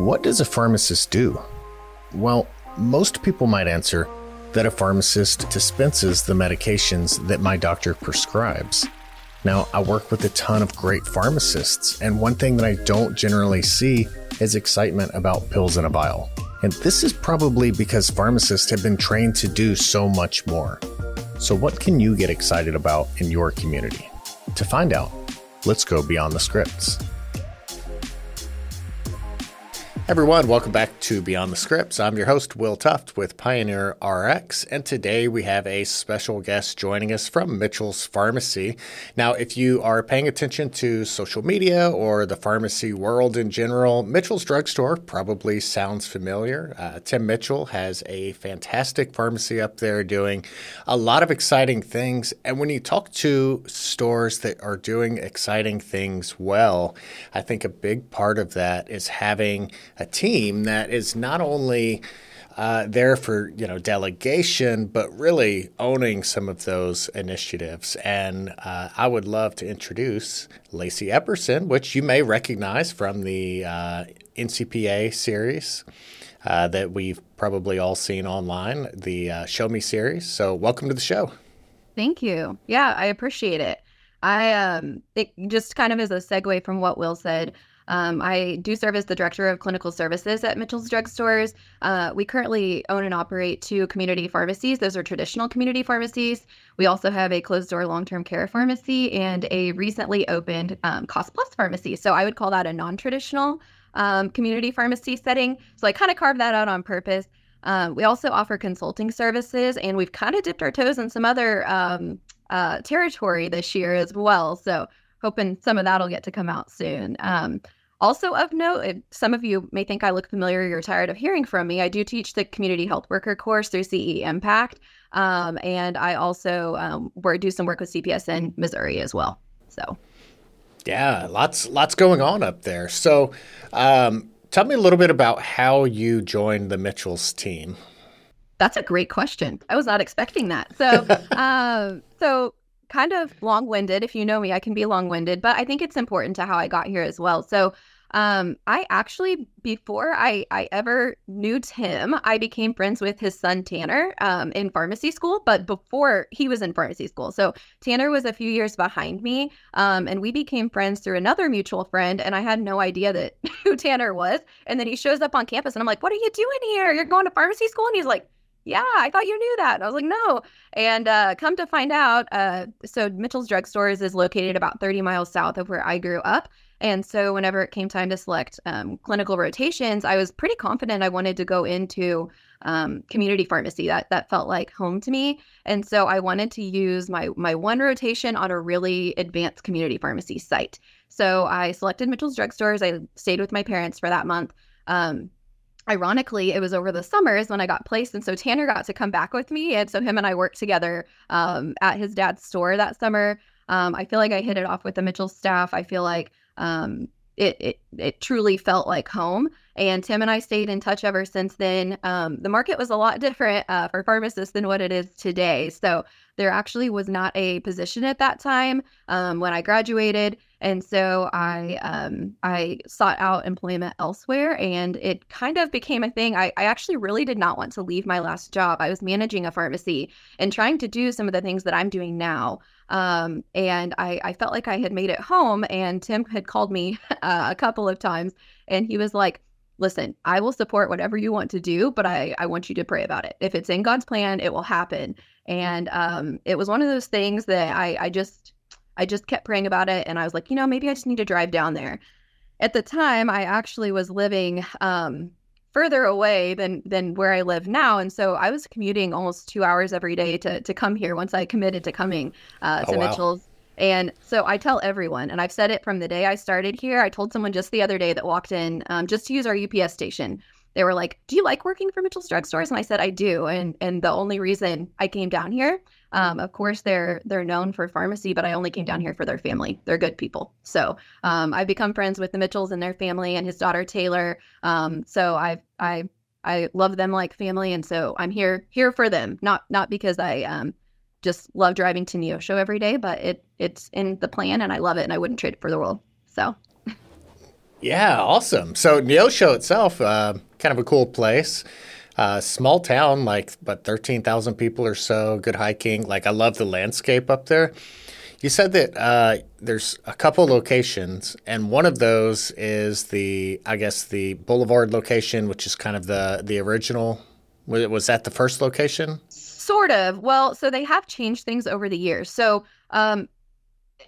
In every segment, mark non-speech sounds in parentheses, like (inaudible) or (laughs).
What does a pharmacist do? Well, most people might answer that a pharmacist dispenses the medications that my doctor prescribes. Now, I work with a ton of great pharmacists, and one thing that I don't generally see is excitement about pills in a vial. And this is probably because pharmacists have been trained to do so much more. So, what can you get excited about in your community? To find out, let's go beyond the scripts. Everyone, welcome back to Beyond the Scripts. I'm your host, Will Tuft with PioneerRx, and today we have a special guest joining us from Mitchell's Pharmacy. Now, if you are paying attention to social media or the pharmacy world in general, Mitchell's Drugstore probably sounds familiar. Uh, Tim Mitchell has a fantastic pharmacy up there doing a lot of exciting things. And when you talk to stores that are doing exciting things well, I think a big part of that is having a team that is not only uh, there for you know delegation, but really owning some of those initiatives. And uh, I would love to introduce Lacy Epperson, which you may recognize from the uh, NCPA series. Uh, that we've probably all seen online, the uh, Show Me series. So, welcome to the show. Thank you. Yeah, I appreciate it. I um, it just kind of as a segue from what Will said. Um, I do serve as the director of clinical services at Mitchell's Drugstores. Uh, we currently own and operate two community pharmacies. Those are traditional community pharmacies. We also have a closed door long term care pharmacy and a recently opened um, Cost Plus pharmacy. So I would call that a non traditional um, community pharmacy setting. So I kind of carved that out on purpose. Um, we also offer consulting services, and we've kind of dipped our toes in some other um, uh, territory this year as well. So hoping some of that'll get to come out soon. Um, also of note, some of you may think I look familiar. You're tired of hearing from me. I do teach the community health worker course through CE Impact, um, and I also um, do some work with CPS in Missouri as well. So, yeah, lots lots going on up there. So, um, tell me a little bit about how you joined the Mitchells team. That's a great question. I was not expecting that. So, (laughs) um, so kind of long winded. If you know me, I can be long winded, but I think it's important to how I got here as well. So, um, I actually, before I, I ever knew Tim, I became friends with his son Tanner um, in pharmacy school, but before he was in pharmacy school. So Tanner was a few years behind me, um, and we became friends through another mutual friend. And I had no idea that (laughs) who Tanner was. And then he shows up on campus, and I'm like, "What are you doing here? You're going to pharmacy school?" And he's like, yeah, I thought you knew that. And I was like, no. And uh, come to find out, uh, so Mitchell's Drugstores is located about 30 miles south of where I grew up. And so whenever it came time to select um, clinical rotations, I was pretty confident I wanted to go into um, community pharmacy. That that felt like home to me. And so I wanted to use my my one rotation on a really advanced community pharmacy site. So I selected Mitchell's Drugstores. I stayed with my parents for that month. Um, ironically, it was over the summers when I got placed. And so Tanner got to come back with me. And so him and I worked together um, at his dad's store that summer. Um, I feel like I hit it off with the Mitchell staff. I feel like um, it, it, it truly felt like home. And Tim and I stayed in touch ever since then. Um, the market was a lot different uh, for pharmacists than what it is today. So there actually was not a position at that time um, when I graduated. And so I um, I sought out employment elsewhere, and it kind of became a thing. I, I actually really did not want to leave my last job. I was managing a pharmacy and trying to do some of the things that I'm doing now. Um, and I, I felt like I had made it home. And Tim had called me (laughs) uh, a couple of times, and he was like, listen, I will support whatever you want to do, but I, I want you to pray about it. If it's in God's plan, it will happen. And um, it was one of those things that I, I just I just kept praying about it. And I was like, you know, maybe I just need to drive down there. At the time, I actually was living um, further away than than where I live now, and so I was commuting almost two hours every day to to come here. Once I committed to coming uh, to oh, wow. Mitchell's, and so I tell everyone, and I've said it from the day I started here. I told someone just the other day that walked in um, just to use our UPS station. They were like, "Do you like working for Mitchell's Drugstores?" And I said, "I do." And and the only reason I came down here um, of course, they're they're known for pharmacy, but I only came down here for their family. They're good people. So um, I've become friends with the Mitchells and their family and his daughter Taylor. Um, so I I I love them like family, and so I'm here here for them. Not not because I um, just love driving to Neosho every day, but it it's in the plan, and I love it, and I wouldn't trade it for the world. So. Yeah, awesome. So Neosho itself, uh, kind of a cool place. Uh, small town, like but thirteen thousand people or so. Good hiking. Like I love the landscape up there. You said that uh, there's a couple locations, and one of those is the, I guess, the Boulevard location, which is kind of the the original. Was that the first location? Sort of. Well, so they have changed things over the years. So um,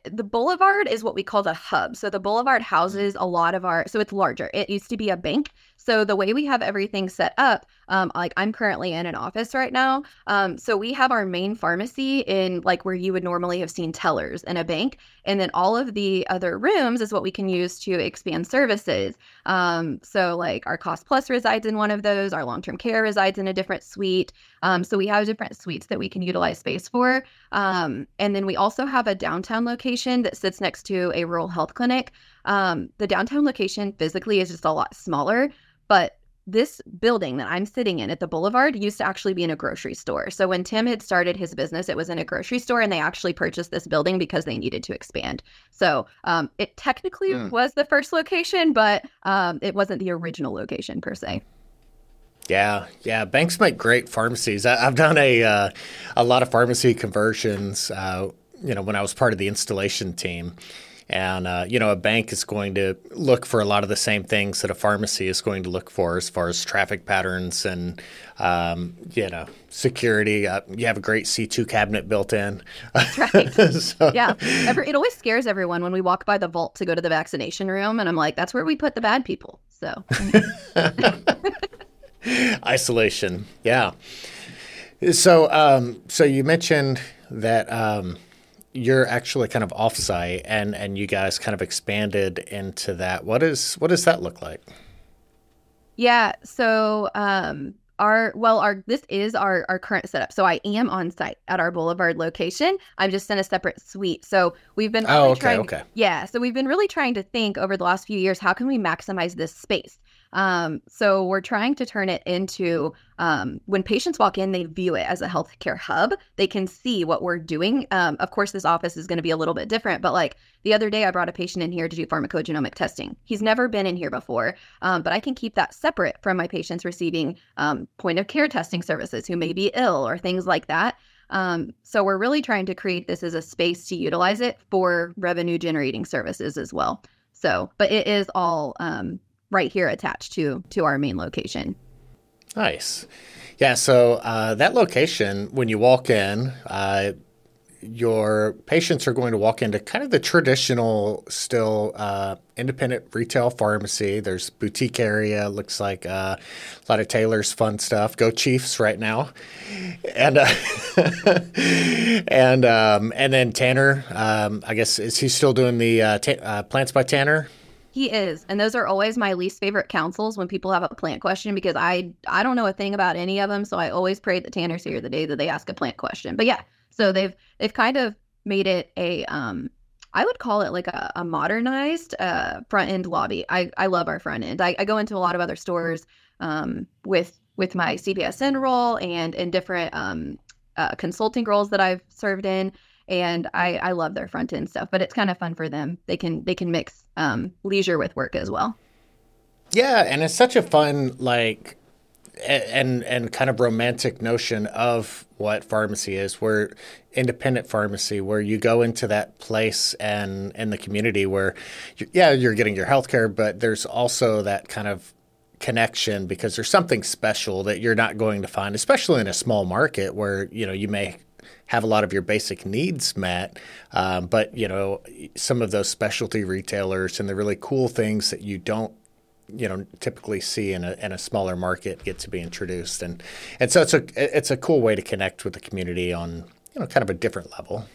the boulevard is what we call the hub. So the boulevard houses a lot of our, so it's larger. It used to be a bank. So the way we have everything set up, um, like I'm currently in an office right now. Um, so we have our main pharmacy in like where you would normally have seen tellers in a bank. And then all of the other rooms is what we can use to expand services. Um, so like our cost plus resides in one of those, our long term care resides in a different suite. Um, so we have different suites that we can utilize space for. Um, and then we also have a downtown location that sits next to a rural health clinic. Um, the downtown location physically is just a lot smaller, but this building that I'm sitting in at the Boulevard used to actually be in a grocery store. So when Tim had started his business, it was in a grocery store, and they actually purchased this building because they needed to expand. So um, it technically mm. was the first location, but um, it wasn't the original location per se. Yeah, yeah. Banks make great pharmacies. I, have done a uh, a lot of pharmacy conversions. Uh, you know, when I was part of the installation team, and, uh, you know, a bank is going to look for a lot of the same things that a pharmacy is going to look for as far as traffic patterns and, um, you know, security. Uh, you have a great C2 cabinet built in. That's right. (laughs) so. Yeah. Every, it always scares everyone when we walk by the vault to go to the vaccination room. And I'm like, that's where we put the bad people. So (laughs) isolation. Yeah. So, um, so you mentioned that, um, you're actually kind of offsite and and you guys kind of expanded into that. What is what does that look like? Yeah, so um our well our this is our our current setup. So I am on site at our Boulevard location. I'm just in a separate suite. So we've been really Oh, okay, trying, okay. Yeah, so we've been really trying to think over the last few years how can we maximize this space? Um, so we're trying to turn it into um, when patients walk in, they view it as a healthcare hub. They can see what we're doing. Um, of course, this office is going to be a little bit different, but like the other day, I brought a patient in here to do pharmacogenomic testing. He's never been in here before, um, but I can keep that separate from my patients receiving um, point of care testing services who may be ill or things like that. Um, so we're really trying to create this as a space to utilize it for revenue generating services as well. So, but it is all um, right here attached to to our main location. Nice. Yeah, so uh, that location, when you walk in, uh, your patients are going to walk into kind of the traditional, still uh, independent retail pharmacy. There's boutique area. Looks like uh, a lot of Taylor's fun stuff. Go Chiefs right now, and uh, (laughs) and um, and then Tanner. Um, I guess is he still doing the uh, ta- uh, plants by Tanner? He is. And those are always my least favorite counsels when people have a plant question because I I don't know a thing about any of them. So I always pray that Tanner's here the day that they ask a plant question. But yeah, so they've they've kind of made it a um I would call it like a, a modernized uh, front end lobby. I, I love our front end. I, I go into a lot of other stores um, with with my CPESN role and in different um, uh, consulting roles that I've served in, and I, I love their front end stuff. But it's kind of fun for them. They can they can mix um, leisure with work as well. Yeah, and it's such a fun like and and kind of romantic notion of what pharmacy is where independent pharmacy where you go into that place and in the community where you, yeah you're getting your health care but there's also that kind of connection because there's something special that you're not going to find especially in a small market where you know you may have a lot of your basic needs met. Um, but you know, some of those specialty retailers and the really cool things that you don't you know typically see in a in a smaller market get to be introduced and and so it's a it's a cool way to connect with the community on you know kind of a different level.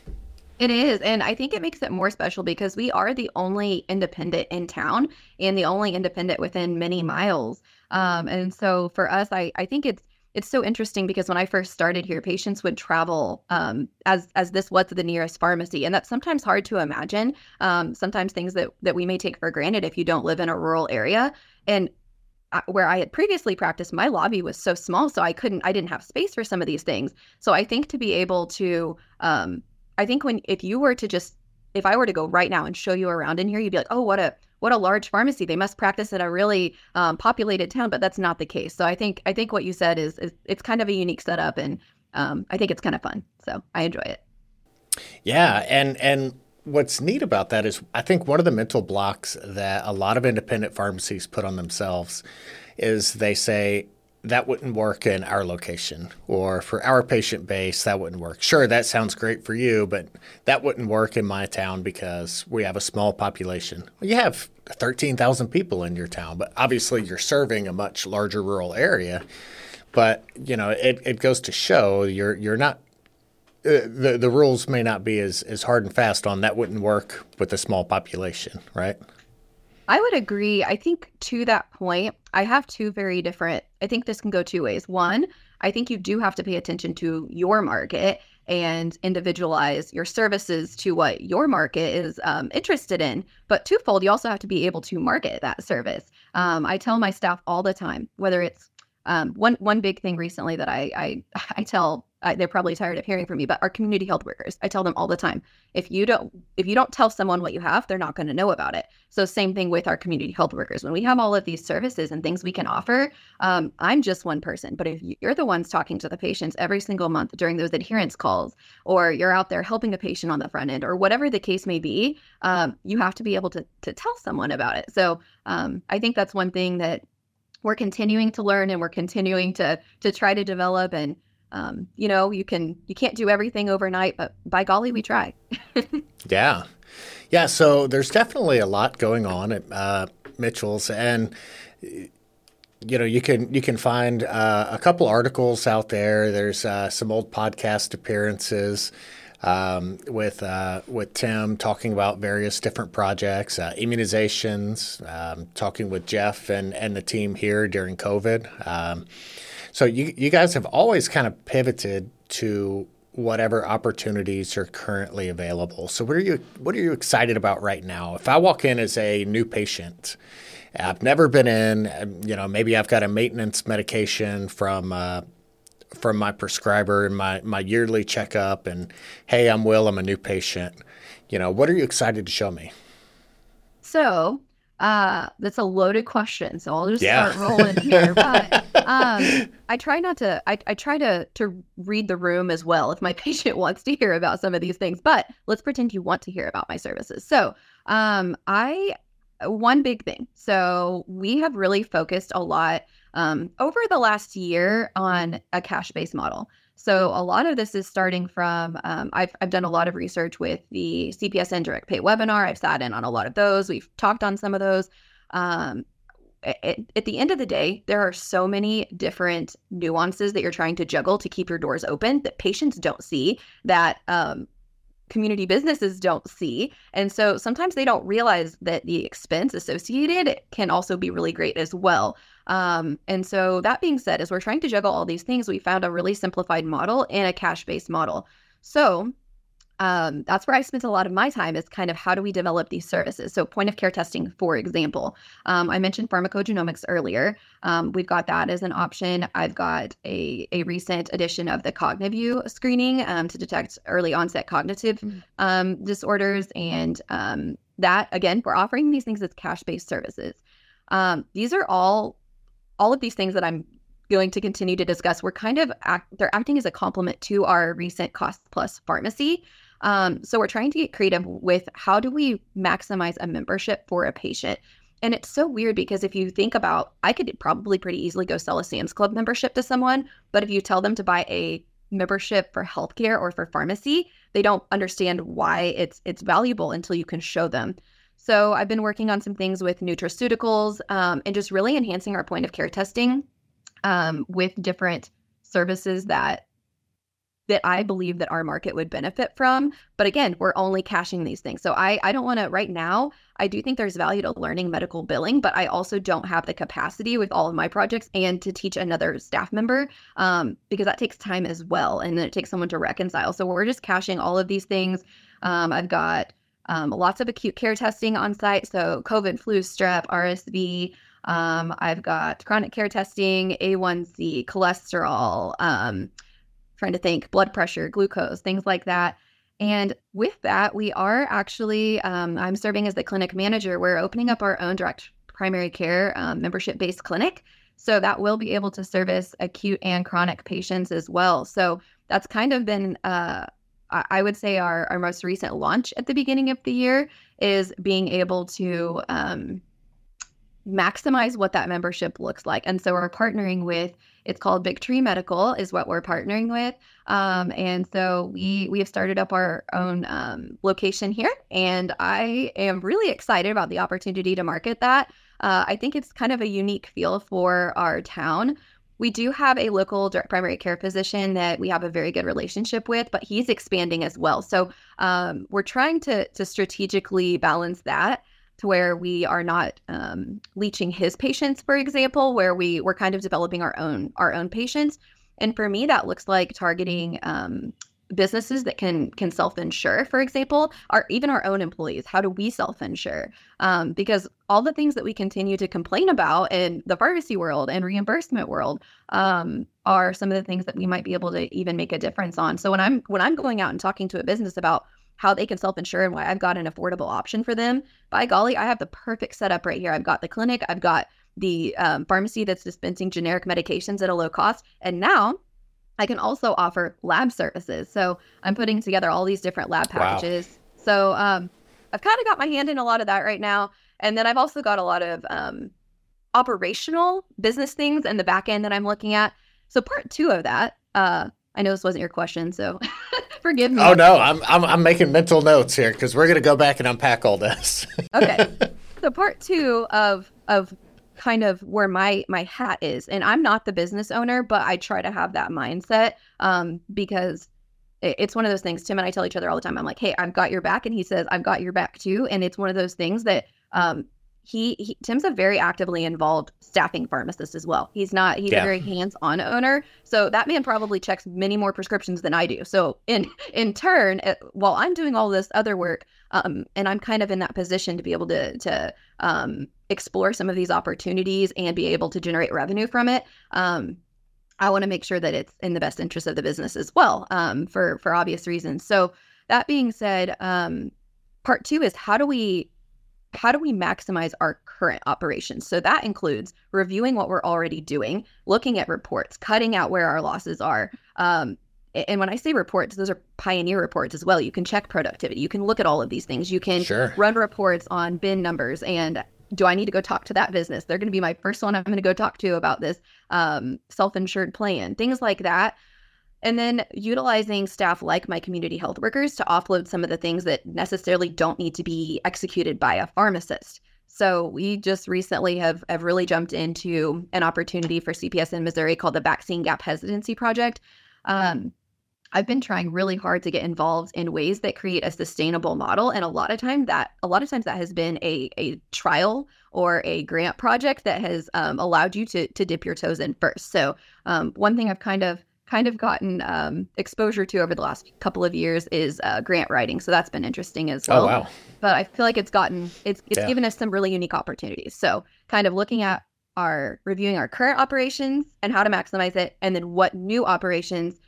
It is. And I think it makes it more special because we are the only independent in town and the only independent within many miles. Um, and so for us, I, I think it's it's so interesting because when I first started here, patients would travel um, as as this was the nearest pharmacy, and that's sometimes hard to imagine. Um, sometimes things that that we may take for granted if you don't live in a rural area, and where I had previously practiced, my lobby was so small, so I couldn't, I didn't have space for some of these things. So I think to be able to, um, I think when if you were to just if I were to go right now and show you around in here, you'd be like, oh, what a what a large pharmacy. They must practice in a really um, populated town, but that's not the case. So I think I think what you said is, is it's kind of a unique setup, and um, I think it's kind of fun. So I enjoy it. Yeah, and and what's neat about that is I think one of the mental blocks that a lot of independent pharmacies put on themselves is they say that wouldn't work in our location or for our patient base that wouldn't work. Sure, that sounds great for you, but that wouldn't work in my town because we have a small population. Well, you have 13,000 people in your town, but obviously you're serving a much larger rural area. But, you know, it, it goes to show you're you're not uh, the the rules may not be as, as hard and fast on that wouldn't work with a small population, right? I would agree. I think to that point, I have two very different. I think this can go two ways. One, I think you do have to pay attention to your market and individualize your services to what your market is um, interested in. But twofold, you also have to be able to market that service. Um, I tell my staff all the time, whether it's um, one one big thing recently that I I, (laughs) I tell uh, they're probably tired of hearing from me, but our community health workers, I tell them all the time, if you don't if you don't tell someone what you have, they're not going to know about it. So same thing with our community health workers. When we have all of these services and things we can offer, um, I'm just one person, but if you're the ones talking to the patients every single month during those adherence calls, or you're out there helping a patient on the front end, or whatever the case may be, um, you have to be able to to tell someone about it. So um, I think that's one thing that we're continuing to learn and we're continuing to to try to develop and um, you know you can you can't do everything overnight but by golly we try. (laughs) Yeah. Yeah so there's definitely a lot going on at uh, mitchell's and you know you can you can find uh, a couple articles out there. There's uh, some old podcast appearances um, with uh, with Tim talking about various different projects, uh, immunizations, um, talking with Jeff and, and the team here during COVID. Um, so you you guys have always kind of pivoted to whatever opportunities are currently available. So what are you what are you excited about right now? If I walk in as a new patient, I've never been in, you know, maybe I've got a maintenance medication from uh, from my prescriber and my, my yearly checkup and hey i'm will i'm a new patient you know what are you excited to show me so uh that's a loaded question so i'll just yeah. start rolling here but um (laughs) i try not to I, I try to to read the room as well if my (laughs) patient wants to hear about some of these things but let's pretend you want to hear about my services so um i one big thing so we have really focused a lot um, over the last year on a cash based model. So a lot of this is starting from um, I've I've done a lot of research with the CPS Indirect Pay webinar. I've sat in on a lot of those. We've talked on some of those. Um, at, at the end of the day, there are so many different nuances that you're trying to juggle to keep your doors open that patients don't see that um, community businesses don't see. And so sometimes they don't realize that the expense associated can also be really great as well. Um, and so that being said, as we're trying to juggle all these things, we found a really simplified model and a cash based model. So um, that's where I spent a lot of my time is kind of how do we develop these services. So point of care testing, for example, um, I mentioned pharmacogenomics earlier. Um, we've got that as an option. I've got a, a recent edition of the CogniView screening um, to detect early onset cognitive mm-hmm. um, disorders. And um, that, again, we're offering these things as cash based services. these are all all of these things that I'm going to continue to discuss were kind of act, they're acting as a complement to our recent cost plus pharmacy. Um, so we're trying to get creative with how do we maximize a membership for a patient. And it's so weird because if you think about, I could probably pretty easily go sell a Sam's Club membership to someone, but if you tell them to buy a membership for healthcare or for pharmacy, they don't understand why it's it's valuable until you can show them. So I've been working on some things with nutraceuticals um, and just really enhancing our point of care testing um, with different services that that I believe that our market would benefit from. But again, we're only cashing these things. So I, I don't want to right now, I do think there's value to learning medical billing, but I also don't have the capacity with all of my projects and to teach another staff member um, because that takes time as well. And then it takes someone to reconcile. So we're just cashing all of these things. Um, I've got um, lots of acute care testing on site. So COVID, flu, strep, RSV. Um, I've got chronic care testing, A1C, cholesterol, um, trying to think, blood pressure, glucose, things like that. And with that, we are actually, um, I'm serving as the clinic manager. We're opening up our own direct primary care um, membership based clinic. So that will be able to service acute and chronic patients as well. So that's kind of been, uh, I would say, our, our most recent launch at the beginning of the year is being able to um, maximize what that membership looks like. And so we're partnering with it's called Big Tree Medical is what we're partnering with. Um, and so we we have started up our own um, location here, and I am really excited about the opportunity to market that. Uh, I think it's kind of a unique feel for our town. We do have a local direct primary care physician that we have a very good relationship with, but he's expanding as well. So um, we're trying to to strategically balance that to where we are not um, leeching his patients, for example, where we we're kind of developing our own our own patients. And for me, that looks like targeting um, businesses that can can self-insure for example are even our own employees how do we self-insure? Um, because all the things that we continue to complain about in the pharmacy world and reimbursement world um, are some of the things that we might be able to even make a difference on. So when i'm when i'm going out and talking to a business about how they can self-insure and why i've got an affordable option for them by golly i have the perfect setup right here. I've got the clinic i've got the um, pharmacy that's dispensing generic medications at a low cost and now I can also offer lab services. So I'm putting together all these different lab packages. Wow. So um, I've kind of got my hand in a lot of that right now. And then I've also got a lot of um, operational business things in the back end that I'm looking at. So part two of that, uh, I know this wasn't your question, so (laughs) forgive me. Oh no, I'm I'm, I'm making mental notes here because we're gonna go back and unpack all this. okay, (laughs) so part two of of kind of where my my hat is and i'm not the business owner but i try to have that mindset um, because it's one of those things tim and i tell each other all the time i'm like hey i've got your back and he says i've got your back too and it's one of those things that um, he, he, tim's a very actively involved staffing pharmacist as well. He's not he's yeah. a very hands-on owner. So that man probably checks many more prescriptions than i do. So in in turn eh, while i'm doing all this other work um, and i'm kind of in that position to be able to to um, explore some of these opportunities and be able to generate revenue from it um, i want to make sure that it's in the best interest of the business as well um, for for obvious reasons. So that being said um, part two is how do we how do we maximize our current operations so that includes reviewing what we're already doing looking at reports cutting out where our losses are um, and when I say reports, those are pioneer reports as well. You can check productivity. You can look at all of these things. You can sure. run reports on bin numbers and do I need to go talk to that business? They're going to be my first one I'm going to go talk to about this um, self insured plan, things like that. And then utilizing staff like my community health workers to offload some of the things that necessarily don't need to be executed by a pharmacist. So we just recently have, have really jumped into an opportunity for CPS in Missouri called the Vaccine Gap Hesitancy Project. Um, I've been trying really hard to get involved in ways that create a sustainable model. And a lot of times that a lot of times that has been a, a trial or a grant project that has um, allowed you to to dip your toes in first. So um, one thing I've kind of kind of gotten um, exposure to over the last couple of years is uh, grant writing. So that's been interesting as oh, well. Oh, wow. But I feel like it's gotten it's it's yeah. given us some really unique opportunities. So kind of looking at our reviewing our current operations and how to maximize it, and then what new operations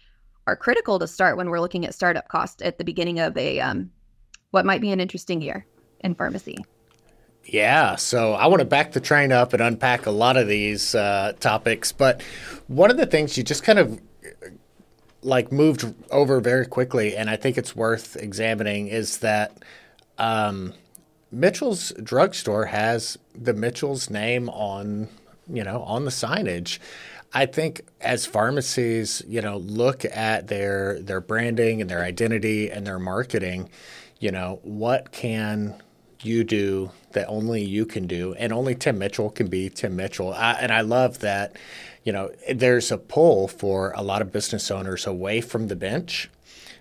are critical to start when we're looking at startup cost at the beginning of a um, what might be an interesting year in pharmacy. Yeah, so I want to back the train up and unpack a lot of these uh, topics, but one of the things you just kind of like moved over very quickly, and I think it's worth examining, is that um, Mitchell's drugstore has the Mitchell's name on you know on the signage. I think as pharmacies, you know, look at their their branding and their identity and their marketing, you know, what can you do that only you can do and only Tim Mitchell can be Tim Mitchell. I, and I love that, you know, there's a pull for a lot of business owners away from the bench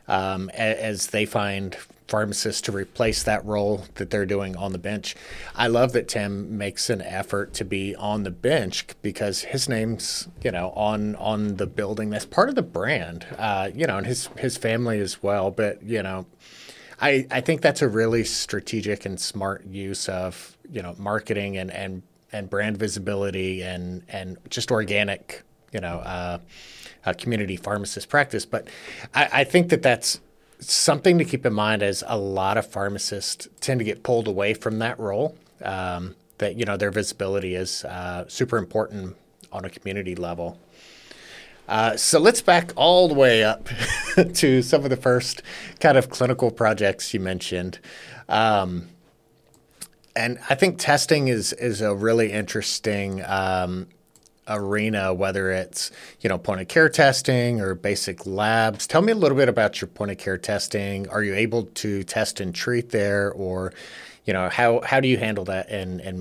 um, as they find pharmacists to replace that role that they're doing on the bench. I love that Tim makes an effort to be on the bench because his name's you know on on the building. That's part of the brand, uh, you know, and his his family as well. But you know. I, I think that's a really strategic and smart use of you know marketing and, and, and brand visibility and and just organic you know uh, uh, community pharmacist practice. But I, I think that that's something to keep in mind as a lot of pharmacists tend to get pulled away from that role. Um, that you know their visibility is uh, super important on a community level. Uh, so let's back all the way up (laughs) to some of the first kind of clinical projects you mentioned. Um, and I think testing is is a really interesting um, arena, whether it's you know point of care testing or basic labs. Tell me a little bit about your point of care testing. Are you able to test and treat there, or you know how how do you handle that in in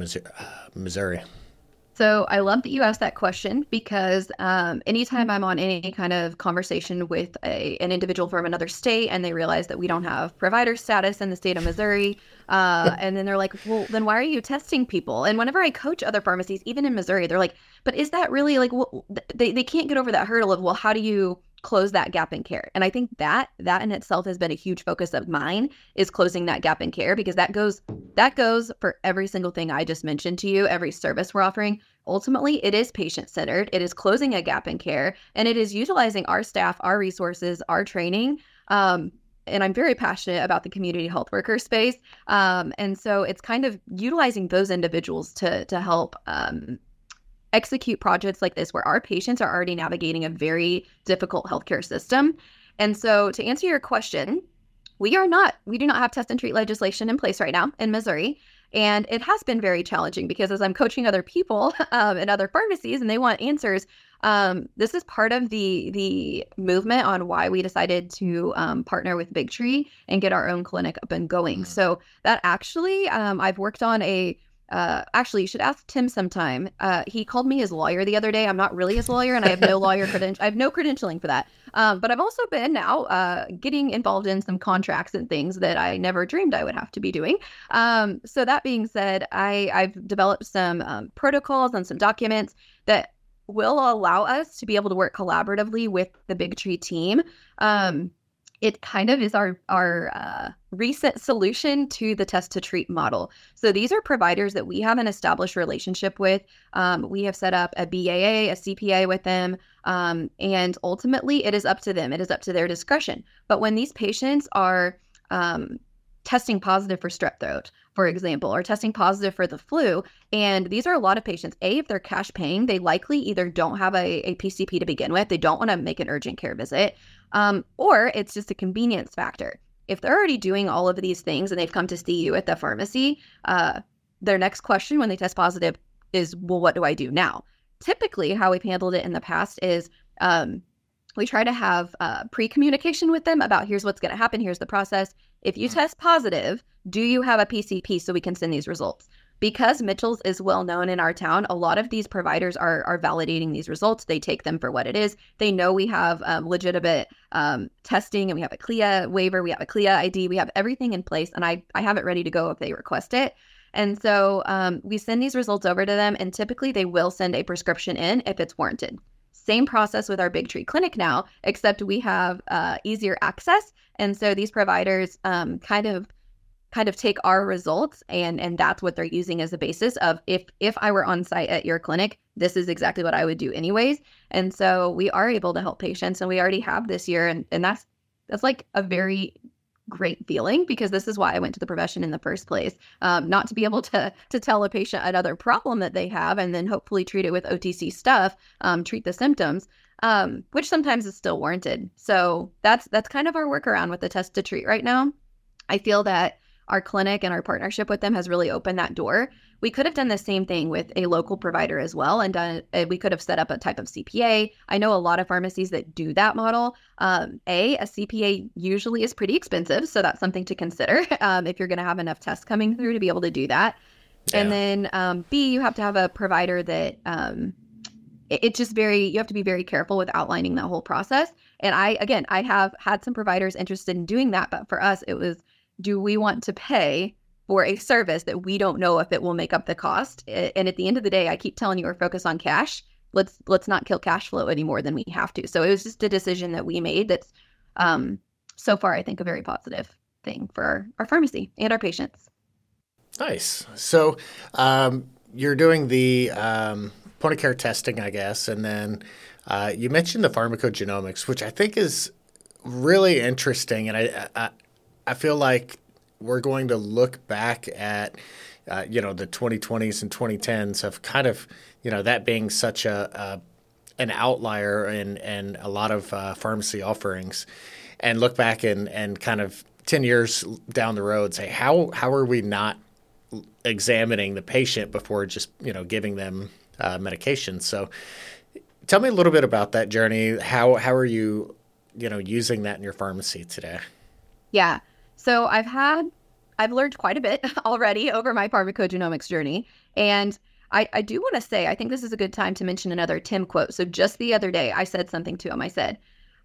Missouri? So I love that you asked that question because um, anytime I'm on any kind of conversation with a, an individual from another state and they realize that we don't have provider status in the state of Missouri, uh, (laughs) and then they're like, well, then why are you testing people? And whenever I coach other pharmacies, even in Missouri, they're like, but is that really like, well, they, they can't get over that hurdle of, well, how do you close that gap in care. And I think that that in itself has been a huge focus of mine is closing that gap in care because that goes that goes for every single thing I just mentioned to you, every service we're offering. Ultimately, it is patient centered. It is closing a gap in care and it is utilizing our staff, our resources, our training um, and I'm very passionate about the community health worker space. Um, and so it's kind of utilizing those individuals to to help um, execute projects like this where our patients are already navigating a very difficult healthcare system. And so to answer your question, we are not, we do not have test and treat legislation in place right now in Missouri. And it has been very challenging because as I'm coaching other people (laughs) um, in other pharmacies and they want answers, um, this is part of the the movement on why we decided to um, partner with Big Tree and get our own clinic up and going. Mm-hmm. So that actually, um, I've worked on a uh, actually, you should ask Tim sometime. Uh, he called me his lawyer the other day. I'm not really his lawyer, and I have no lawyer (laughs) credential. I have no credentialing for that. Um, but I've also been now uh, getting involved in some contracts and things that I never dreamed I would have to be doing. Um, so that being said, I I've developed some um, protocols and some documents that will allow us to be able to work collaboratively with the Big Tree team. Um, it kind of is our our uh, recent solution to the test to treat model. So these are providers that we have an established relationship with. Um, we have set up a BAA, a CPA with them, um, and ultimately it is up to them. It is up to their discretion. But when these patients are um, testing positive for strep throat, for example, are testing positive for the flu. And these are a lot of patients. A, if they're cash paying, they likely either don't have a, a PCP to begin with, they don't want to make an urgent care visit, um, or it's just a convenience factor. If they're already doing all of these things and they've come to see you at the pharmacy, uh, their next question when they test positive is, well, what do I do now? Typically, how we've handled it in the past is um, we try to have uh, pre communication with them about here's what's going to happen, here's the process. If you test positive, do you have a PCP so we can send these results? Because Mitchell's is well known in our town, a lot of these providers are are validating these results. They take them for what it is. They know we have um, legitimate um, testing and we have a CLIA waiver, we have a CLIA ID, we have everything in place, and I I have it ready to go if they request it. And so um, we send these results over to them, and typically they will send a prescription in if it's warranted. Same process with our Big Tree Clinic now, except we have uh, easier access, and so these providers um, kind of kind of take our results and and that's what they're using as a basis of if if I were on site at your clinic, this is exactly what I would do anyways. And so we are able to help patients and we already have this year and and that's that's like a very great feeling because this is why I went to the profession in the first place. Um, not to be able to to tell a patient another problem that they have and then hopefully treat it with OTC stuff, um, treat the symptoms, um, which sometimes is still warranted. So that's that's kind of our workaround with the test to treat right now. I feel that our clinic and our partnership with them has really opened that door. We could have done the same thing with a local provider as well, and done. Uh, we could have set up a type of CPA. I know a lot of pharmacies that do that model. Um, a a CPA usually is pretty expensive, so that's something to consider (laughs) um, if you're going to have enough tests coming through to be able to do that. Yeah. And then um, B, you have to have a provider that um, it's just very you have to be very careful with outlining that whole process and i again i have had some providers interested in doing that but for us it was do we want to pay for a service that we don't know if it will make up the cost? And at the end of the day, I keep telling you we're focused on cash. Let's let's not kill cash flow any more than we have to. So it was just a decision that we made that's um, so far I think a very positive thing for our, our pharmacy and our patients. Nice. So um, you're doing the um, point of care testing, I guess, and then uh, you mentioned the pharmacogenomics, which I think is really interesting, and I, I I feel like we're going to look back at uh, you know the 2020s and 2010s of kind of you know that being such a, a an outlier in and a lot of uh, pharmacy offerings, and look back and and kind of 10 years down the road say how how are we not examining the patient before just you know giving them uh, medication? So tell me a little bit about that journey. How how are you you know using that in your pharmacy today? Yeah so i've had i've learned quite a bit (laughs) already over my pharmacogenomics journey and I, I do want to say, I think this is a good time to mention another Tim quote. So just the other day, I said something to him. I said,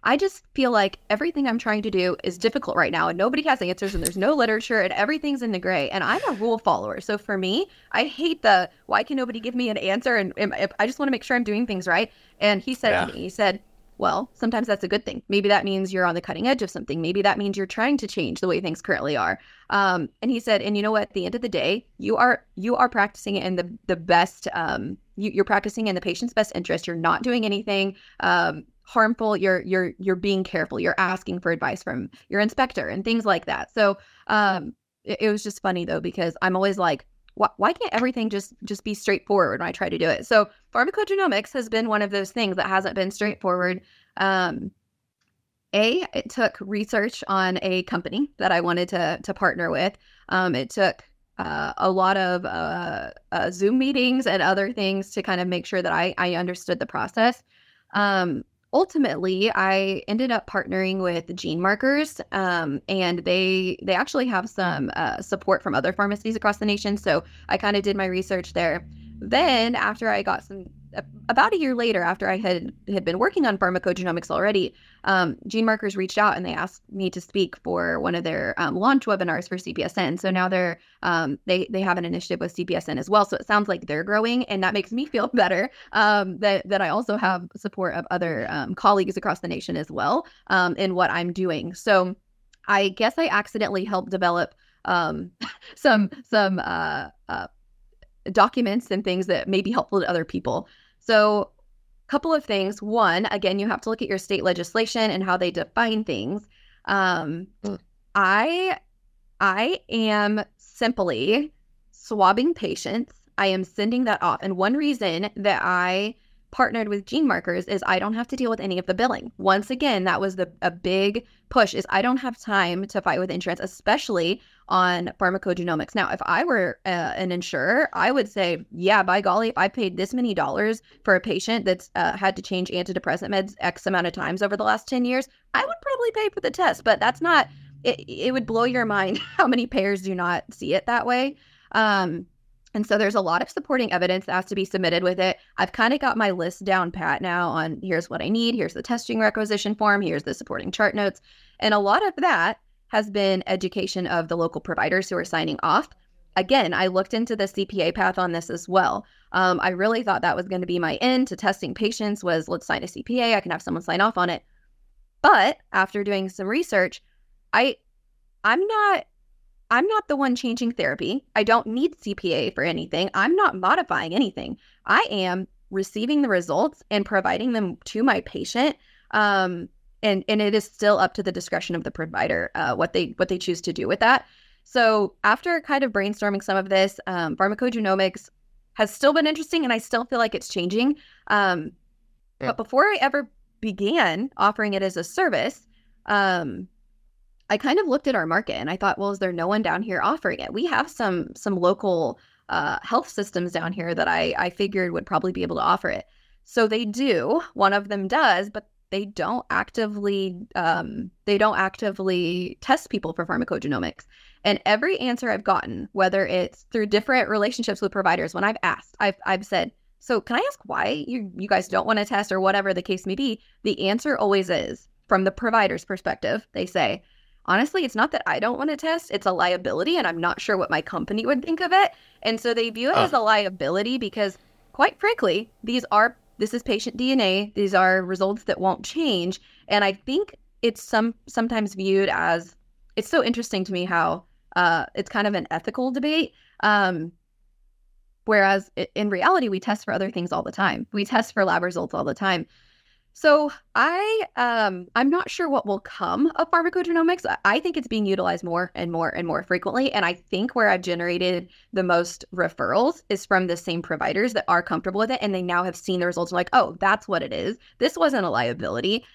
I just feel like everything I'm trying to do is difficult right now and nobody has answers and there's no literature and everything's in the gray. And I'm a rule follower. So for me, I hate the why can nobody give me an answer? And, and I just want to make sure I'm doing things right. And he said, yeah. he said, well, sometimes that's a good thing. Maybe that means you're on the cutting edge of something. Maybe that means you're trying to change the way things currently are. Um, and he said, and you know what? At the end of the day, you are you are practicing in the the best. Um, you, are practicing in the patient's best interest. You're not doing anything um, harmful you're you're you're being careful you're asking for advice from your inspector and things like that so um it, it was just funny though because i'm always like why, why can't everything just just be straightforward when i try to do it? So pharmacogenomics has been one of those things that hasn't been straightforward. Um a it took research on a company that i wanted to to partner with. Um it took uh, a lot of uh, uh, Zoom meetings and other things to kind of make sure that I, I understood the process. Um, ultimately i ended up partnering with GeneMarkers um, and they they actually have some uh, support from other pharmacies across the nation so i kind of did my research there. Then after i got some about a year later, after I had had been working on pharmacogenomics already, um, GeneMarkers reached out and they asked me to speak for one of their um, launch webinars for CPESN. So now they're um, they they have an initiative with CPESN as well. So it sounds like they're growing, and that makes me feel (laughs) better um, that that I also have support of other um, colleagues across the nation as well um, in what I'm doing. So I guess I accidentally helped develop (laughs) some some uh, uh, documents and things that may be helpful to other people. So, a couple of things. One, again, you have to look at your state legislation and how they define things. Um, mm. I I am simply swabbing patients. I am sending that off. And one reason that I partnered with GeneMarkers is I don't have to deal with any of the billing. Once again, that was the a big push is I don't have time to fight with insurance, especially on pharmacogenomics. Now, if I were uh, an insurer, I would say, yeah, by golly, if I paid this many dollars for a patient that's uh, had to change antidepressant meds X amount of times over the last 10 years, I would probably pay for the test. But that's not, it, it would blow your mind (laughs) how many payers do not see it that way. Um, and so there's a lot of supporting evidence that has to be submitted with it. I've kind of got my list down pat now on here's what I need, here's the testing requisition form, here's the supporting chart notes. And a lot of that has been education of the local providers who are signing off. Again, I looked into the CPA path on this as well. Um, I really thought that was going to be my end to testing patients was let's sign a CPA, I can have someone sign off on it. But after doing some research, I I'm not I'm not the one changing therapy. I don't need CPA for anything. I'm not modifying anything. I am receiving the results and providing them to my patient. Um, and and it is still up to the discretion of the provider uh, what they what they choose to do with that. So after kind of brainstorming some of this, um, pharmacogenomics has still been interesting, and I still feel like it's changing. Um, yeah. But before I ever began offering it as a service, um, I kind of looked at our market and I thought, well, is there no one down here offering it? We have some some local uh, health systems down here that I I figured would probably be able to offer it. So they do. One of them does, but they don't actively um, they don't actively test people for pharmacogenomics. And every answer I've gotten, whether it's through different relationships with providers, when I've asked, I've I've said, so can I ask why you you guys don't want to test or whatever the case may be? The answer always is from the provider's perspective. They say, honestly, it's not that I don't want to test, it's a liability, and I'm not sure what my company would think of it. And so they view it uh. as a liability because, quite frankly, these are this is patient DNA. These are results that won't change. And I think it's some sometimes viewed as it's so interesting to me how uh, it's kind of an ethical debate. Um, whereas in reality, we test for other things all the time. We test for lab results all the time. So I um I'm not sure what will come of pharmacogenomics. I think it's being utilized more and more and more frequently. And I think where I've generated the most referrals is from the same providers that are comfortable with it and they now have seen the results like, oh, that's what it is. This wasn't a liability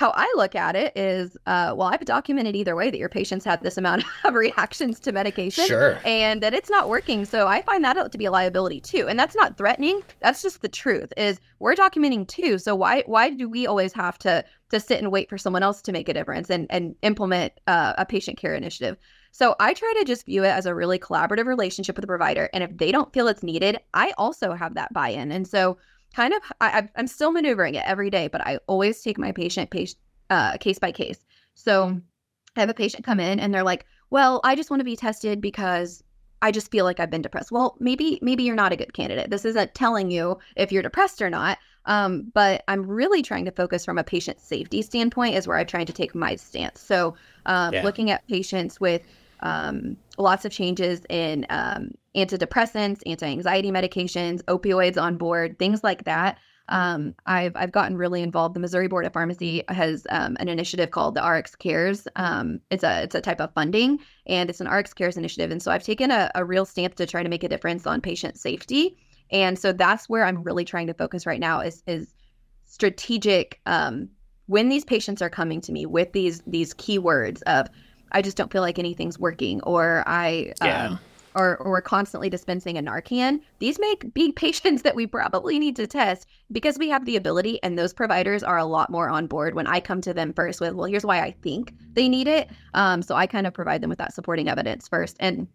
how I look at it is, uh, well, I've documented either way that your patients had this amount (laughs) of reactions to medication sure. and that it's not working. So I find that to be a liability too. And that's not threatening. That's just the truth is we're documenting too. So why, why do we always have to, to sit and wait for someone else to make a difference and, and implement uh, a patient care initiative? So I try to just view it as a really collaborative relationship with the provider. And if they don't feel it's needed, I also have that buy-in. And so kind of I, am still maneuvering it every day, but I always take my patient patient uh, case by case. So I have a patient come in and they're like, "Well, I just want to be tested because I just feel like I've been depressed." Well, maybe maybe you're not a good candidate. This isn't telling you if you're depressed or not. Um, but I'm really trying to focus from a patient safety standpoint is where I'm trying to take my stance. So um, yeah. looking at patients with um, lots of changes in um, antidepressants, anti-anxiety medications, opioids on board, things like that. Um, I've I've gotten really involved. The Missouri Board of Pharmacy has um, an initiative called the RX Cares. Um, it's a it's a type of funding, and it's an RX Cares initiative. And so I've taken a, a real stance to try to make a difference on patient safety. And so that's where I'm really trying to focus right now is is strategic. Um, when these patients are coming to me with these these keywords of I just don't feel like anything's working, or I yeah. um, or, or we're constantly dispensing a Narcan, these may be (laughs) patients that we probably need to test because we have the ability, and those providers are a lot more on board when I come to them first with, well, here's why I think they need it. Um, so I kind of provide them with that supporting evidence first. And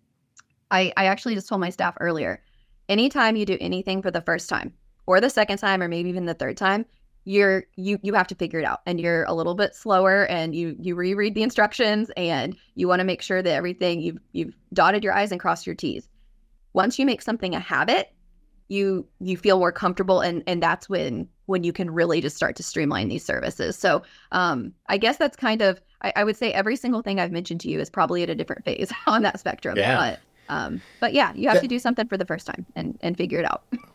I, I actually just told my staff earlier anytime you do anything for the first time or the second time or maybe even the third time, you're you you have to figure it out and you're a little bit slower and you you reread the instructions and you want to make sure that everything you've you've dotted your i's and crossed your t's. Once you make something a habit you you feel more comfortable and and that's when when you can really just start to streamline these services. So um i guess that's kind of i, I would say every single thing i've mentioned to you is probably at a different phase (laughs) on that spectrum yeah. but um but yeah you have to do something for the first time and and figure it out (laughs)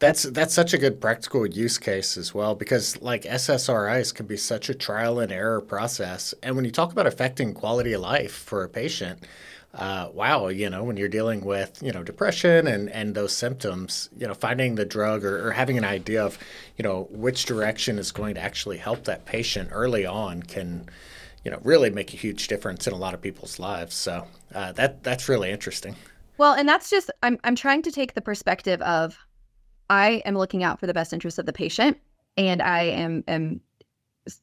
That's that's such a good practical use case as well because like SSRIs can be such a trial and error process, and when you talk about affecting quality of life for a patient, uh, wow, you know, when you're dealing with you know depression and and those symptoms, you know, finding the drug or, or having an idea of you know which direction is going to actually help that patient early on can you know really make a huge difference in a lot of people's lives. So uh, that that's really interesting. Well, and that's just I'm I'm trying to take the perspective of I am looking out for the best interest of the patient and I am, am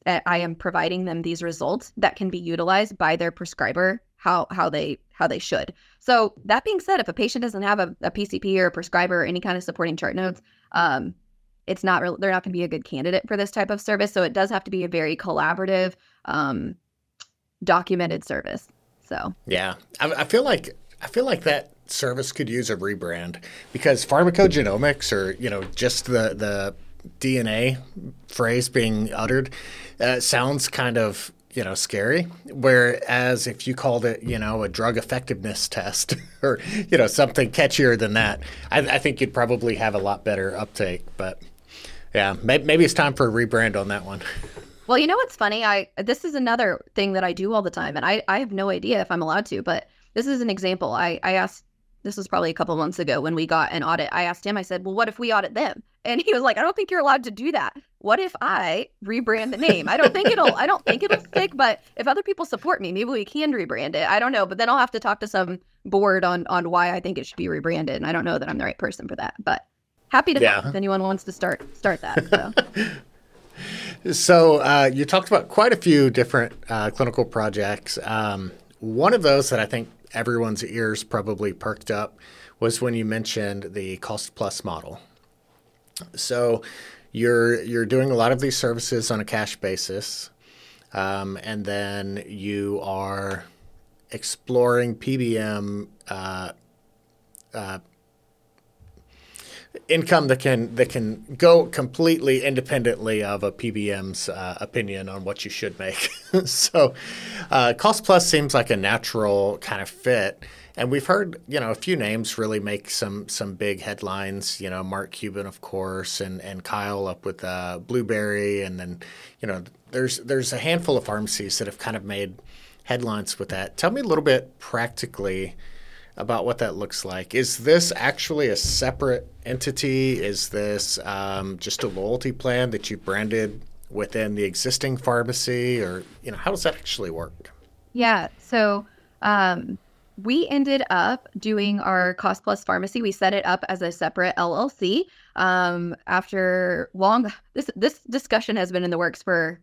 I am providing them these results that can be utilized by their prescriber how how they how they should. So that being said, if a patient doesn't have a, a PCP or a prescriber or any kind of supporting chart notes, um, it's not re- they're not going to be a good candidate for this type of service. So it does have to be a very collaborative, um, documented service. So yeah, I, I feel like I feel like that service could use a rebrand because pharmacogenomics or you know just the the DNA phrase being uttered uh, sounds kind of you know scary. Whereas if you called it you know a drug effectiveness test (laughs) or you know something catchier than that I, I think you'd probably have a lot better uptake. But yeah maybe, maybe it's time for a rebrand on that one. Well you know what's funny? I this is another thing that i do all the time and i, I have no idea if i'm allowed to but this is an example. I, I asked this was probably a couple months ago when we got an audit. I asked him, I said, Well, what if we audit them? And he was like, I don't think you're allowed to do that. What if I rebrand the name? I don't think it'll I don't think it'll stick, but if other people support me, maybe we can rebrand it. I don't know. But then I'll have to talk to some board on on why I think it should be rebranded. And I don't know that I'm the right person for that. But happy to yeah. help if anyone wants to start start that. So, (laughs) so uh, you talked about quite a few different uh, clinical projects. Um, one of those that I think everyone's ears probably perked up was when you mentioned the cost plus model. So you're you're doing a lot of these services on a cash basis, um, and then you are exploring PBM uh, uh, income that can that can go completely independently of a PBM's uh, opinion on what you should make. (laughs) so, uh, cost plus seems like a natural kind of fit. and we've heard you know a few names really make some some big headlines. You know, Mark Cuban, of course, and and Kyle up with uh, Blueberry, and then you know there's there's a handful of pharmacies that have kind of made headlines with that. Tell me a little bit practically about what that looks like. Is this actually a separate entity? Is this um, just a loyalty plan that you branded within the existing pharmacy, or you know, how does that actually work? Yeah, so um, we ended up doing our Cost Plus Pharmacy. We set it up as a separate LLC. Um, after long, this this discussion has been in the works for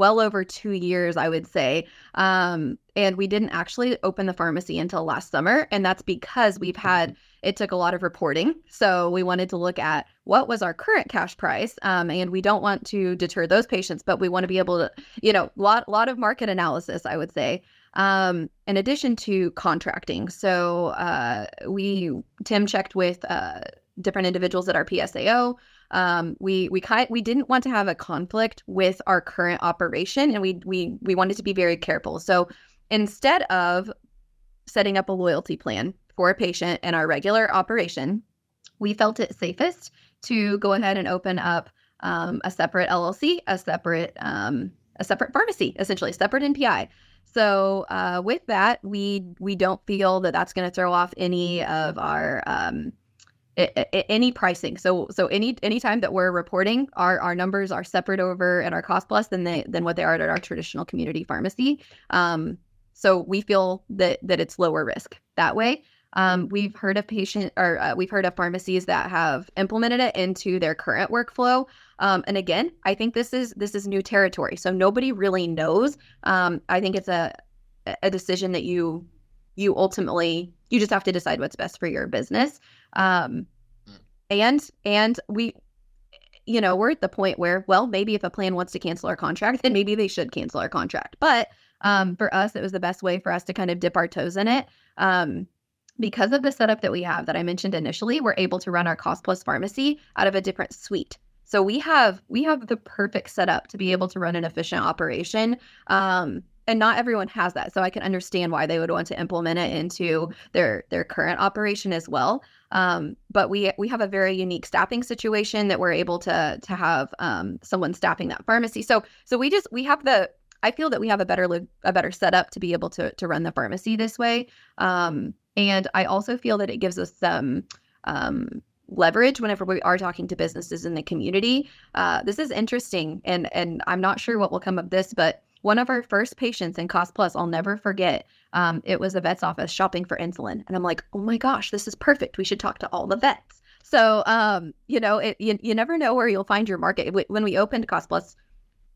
well over two years, I would say. Um, and we didn't actually open the pharmacy until last summer. And that's because we've had, it took a lot of reporting. So we wanted to look at what was our current cash price. Um, and we don't want to deter those patients, but we want to be able to, you know, lot, lot of market analysis, I would say. Um, in addition to contracting. So uh, we, Tim checked with uh, different individuals at our PSAO um, we we kind we didn't want to have a conflict with our current operation, and we we we wanted to be very careful. So instead of setting up a loyalty plan for a patient in our regular operation, we felt it safest to go ahead and open up um, a separate LLC, a separate um, a separate pharmacy, essentially separate NPI. So uh, with that, we we don't feel that that's going to throw off any of our um, any pricing. So so any anytime that we're reporting, our our numbers are separate over at our cost plus than they than what they are at our traditional community pharmacy. Um, so we feel that that it's lower risk that way. Um, we've heard of patient or uh, we've heard of pharmacies that have implemented it into their current workflow. Um, and again, I think this is this is new territory, so nobody really knows. Um, I think it's a a decision that you you ultimately you just have to decide what's best for your business. Um, mm. and and we you know we're at the point where well maybe if a plan wants to cancel our contract then maybe they should cancel our contract. But um, for us it was the best way for us to kind of dip our toes in it. Um, because of the setup that we have that i mentioned initially we're able to run our cost plus pharmacy out of a different suite. So we have we have the perfect setup to be able to run an efficient operation. Um, and not everyone has that so i can understand why they would want to implement it into their their current operation as well um, but we we have a very unique staffing situation that we're able to to have um, someone staffing that pharmacy so so we just we have the i feel that we have a better a better setup to be able to to run the pharmacy this way um, and i also feel that it gives us some um, leverage whenever we are talking to businesses in the community uh, this is interesting and and i'm not sure what will come of this but one of our first patients in Cost Plus, I'll never forget. Um, it was a vet's office shopping for insulin, and I'm like, oh my gosh, this is perfect. We should talk to all the vets. So, um, you know, it, you, you never know where you'll find your market. When we opened Cost Plus,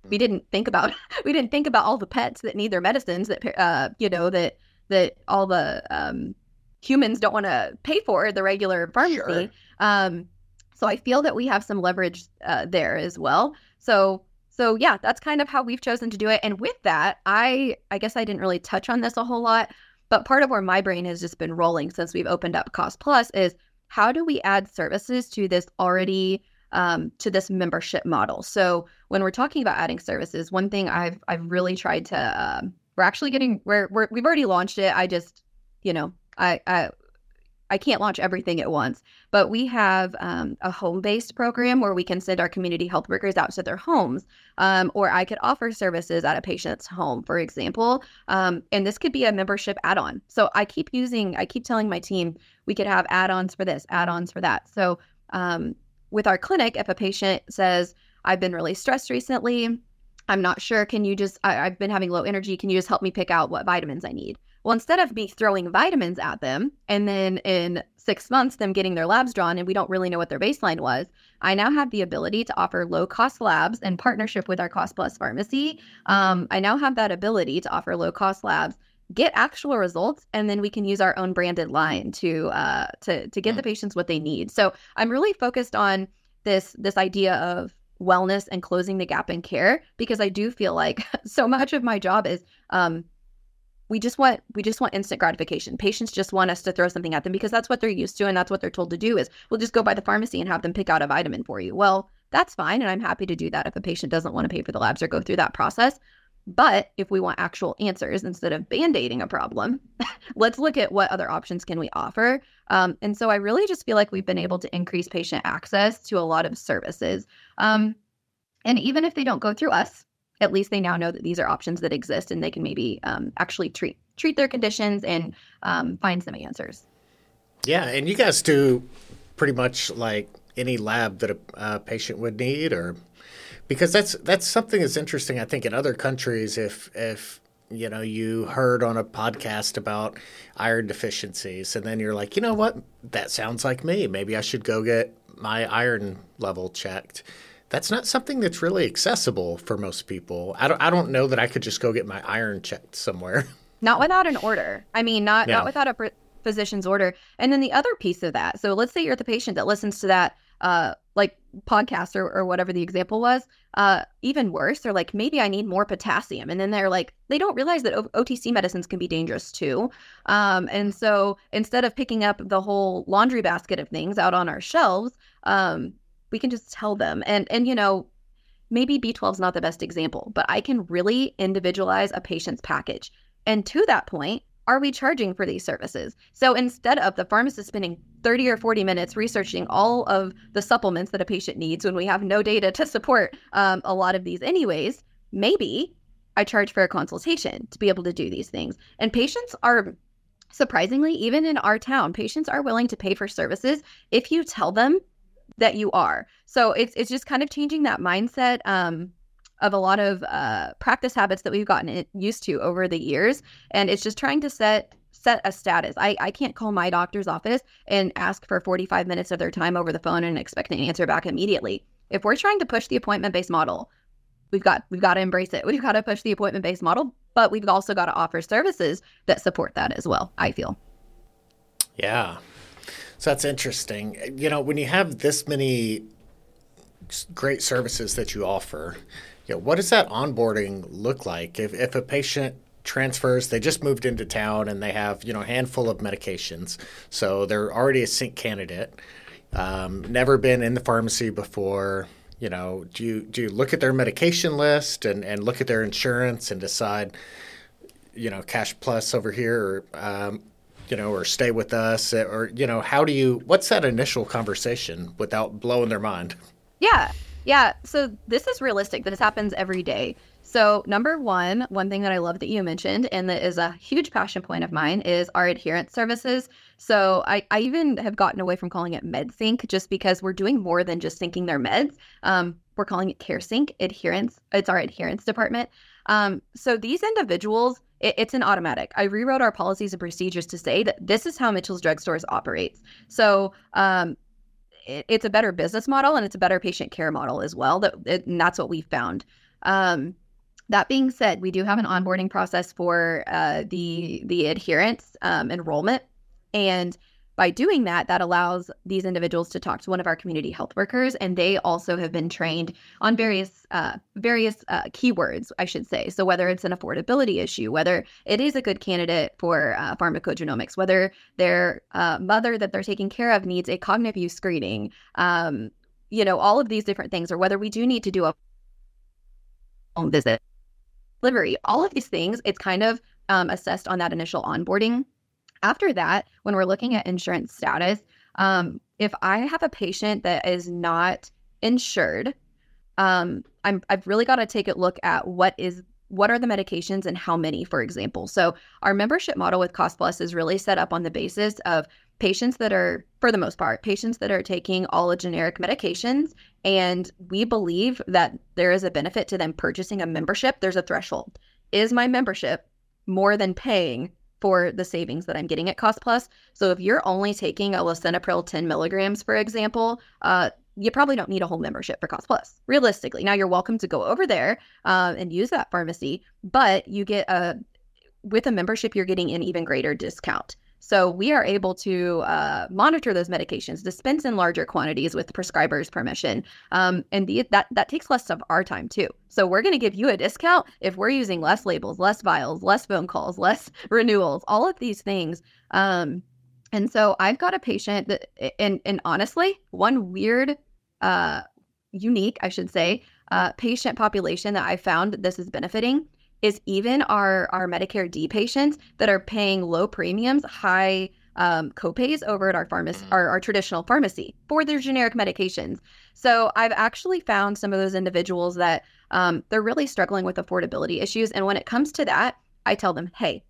we didn't think about (laughs) we didn't think about all the pets that need their medicines that uh, you know that that all the um, humans don't want to pay for the regular pharmacy. Sure. Um, so I feel that we have some leverage uh, there as well. So so yeah, that's kind of how we've chosen to do it. And with that, I I guess I didn't really touch on this a whole lot, but part of where my brain has just been rolling since we've opened up Cost Plus is how do we add services to this already um, to this membership model? So when we're talking about adding services, one thing I've I've really tried to um, we're actually getting we're, we're we've already launched it. I just you know I, I I can't launch everything at once, but we have um, a home based program where we can send our community health workers out to their homes, um, or I could offer services at a patient's home, for example. Um, and this could be a membership add on. So I keep using, I keep telling my team we could have add ons for this, add ons for that. So um, with our clinic, if a patient says, I've been really stressed recently, I'm not sure, can you just, I, I've been having low energy, can you just help me pick out what vitamins I need? Well, instead of me throwing vitamins at them and then in six months them getting their labs drawn and we don't really know what their baseline was, I now have the ability to offer low cost labs in partnership with our Cost Plus pharmacy. Um, I now have that ability to offer low cost labs get actual results and then we can use our own branded line to uh to to get the mm. patients what they need so i'm really focused on this this idea of wellness and closing the gap in care because i do feel like (laughs) so much of my job is um we just want we just want instant gratification. Patients just want us to throw something at them because that's what they're used to and that's what they're told to do is we'll just go by the pharmacy and have them pick out a vitamin for you. Well, that's fine and I'm happy to do that if a patient doesn't want to pay for the labs or go through that process. But if we want actual answers instead of band aiding a problem, (laughs) let's look at what other options can we offer. Um, and so I really just feel like we've been able to increase patient access to a lot of services. Um, and even if they don't go through us, at least they now know that these are options that exist and they can maybe um, actually treat treat their conditions and um, find some answers. Yeah, and you guys do pretty much like any lab that a, a patient would need, or because that's that's something that's interesting. I think in other countries, if if you know you heard on a podcast about iron deficiencies, and then you're like, you know what, that sounds like me. Maybe I should go get my iron level checked. That's not something that's really accessible for most people. I don't I don't know that I could just go get my iron checked somewhere. (laughs) Not without an order. I mean, not yeah. not without a physician's order. And then the other piece of that. So let's say you're the patient that listens to that uh, like podcast or, or whatever the example was, uh, even worse, they're like, maybe I need more potassium. And then they're like, they don't realize that o- OTC medicines can be dangerous too. Um, and so instead of picking up the whole laundry basket of things out on our shelves, um, we can just tell them. And, and, you know, maybe B12 is not the best example, but I can really individualize a patient's package. And to that point, are we charging for these services? So instead of the pharmacist spending 30 or 40 minutes researching all of the supplements that a patient needs when we have no data to support um, a lot of these, anyways, maybe I charge for a consultation to be able to do these things. And patients are surprisingly, even in our town, patients are willing to pay for services if you tell them that you are. So it's it's just kind of changing that mindset. Um, of a lot of uh, practice habits that we've gotten used to over the years, and it's just trying to set set a status. I, I can't call my doctor's office and ask for 45 minutes of their time over the phone and expect an answer back immediately. If we're trying to push the appointment based model, we've got we've got to embrace it. We've got to push the appointment based model, but we've also got to offer services that support that as well. I feel. Yeah. So that's interesting. You know, when you have this many great services that you offer, yeah, what does that onboarding look like? If, if a patient transfers, they just moved into town and they have, you know, a handful of medications. So they're already a sync candidate, um, never been in the pharmacy before. You know, do you, do you look at their medication list and, and look at their insurance and decide, you know, cash plus over here or, um, you know, or stay with us or, you know, how do you, what's that initial conversation without blowing their mind? Yeah. Yeah, so this is realistic. This happens every day. So, number one, one thing that I love that you mentioned, and that is a huge passion point of mine, is our adherence services. So, I, I even have gotten away from calling it MedSync just because we're doing more than just syncing their meds. Um, we're calling it CareSync adherence. It's our adherence department. Um, so, these individuals, it, it's an automatic. I rewrote our policies and procedures to say that this is how Mitchell's Drugstores operates. So, um, it, it's a better business model and it's a better patient care model as well. That and that's what we found. Um, that being said, we do have an onboarding process for uh, the the adherence um, enrollment, and by doing that, that allows these individuals to talk to one of our community health workers, and they also have been trained on various uh, various uh, keywords, I should say. So whether it's an affordability issue, whether it is a good candidate for uh, pharmacogenomics, whether their uh, mother that they're taking care of needs a cognitive use screening, um, you know, all of these different things, or whether we do need to do a home visit, delivery, all of these things, it's kind of um, assessed on that initial onboarding after that, when we're looking at insurance status, um, if I have a patient that is not insured, um, I'm I've really got to take a look at what is what are the medications and how many, for example. So our membership model with Cost Plus is really set up on the basis of patients that are, for the most part, patients that are taking all the generic medications, and we believe that there is a benefit to them purchasing a membership. There's a threshold. Is my membership more than paying for the savings that I'm getting at Cost Plus. So if you're only taking a lisinopril 10 milligrams, for example, uh, you probably don't need a whole membership for Cost Plus, realistically. Now you're welcome to go over there uh, and use that pharmacy, but you get a with a membership, you're getting an even greater discount. So we are able to uh, monitor those medications, dispense in larger quantities with the prescriber's permission, um, and the, that that takes less of our time too. So we're going to give you a discount if we're using less labels, less vials, less phone calls, (laughs) less renewals, all of these things. Um, and so I've got a patient that, and and honestly, one weird, uh, unique, I should say, uh, patient population that I found this is benefiting is even our our Medicare D patients that are paying low premiums, high um, copays over at our pharmacy, mm-hmm. our, our traditional pharmacy for their generic medications. So I've actually found some of those individuals that um, they're really struggling with affordability issues. And when it comes to that, I tell them, hey,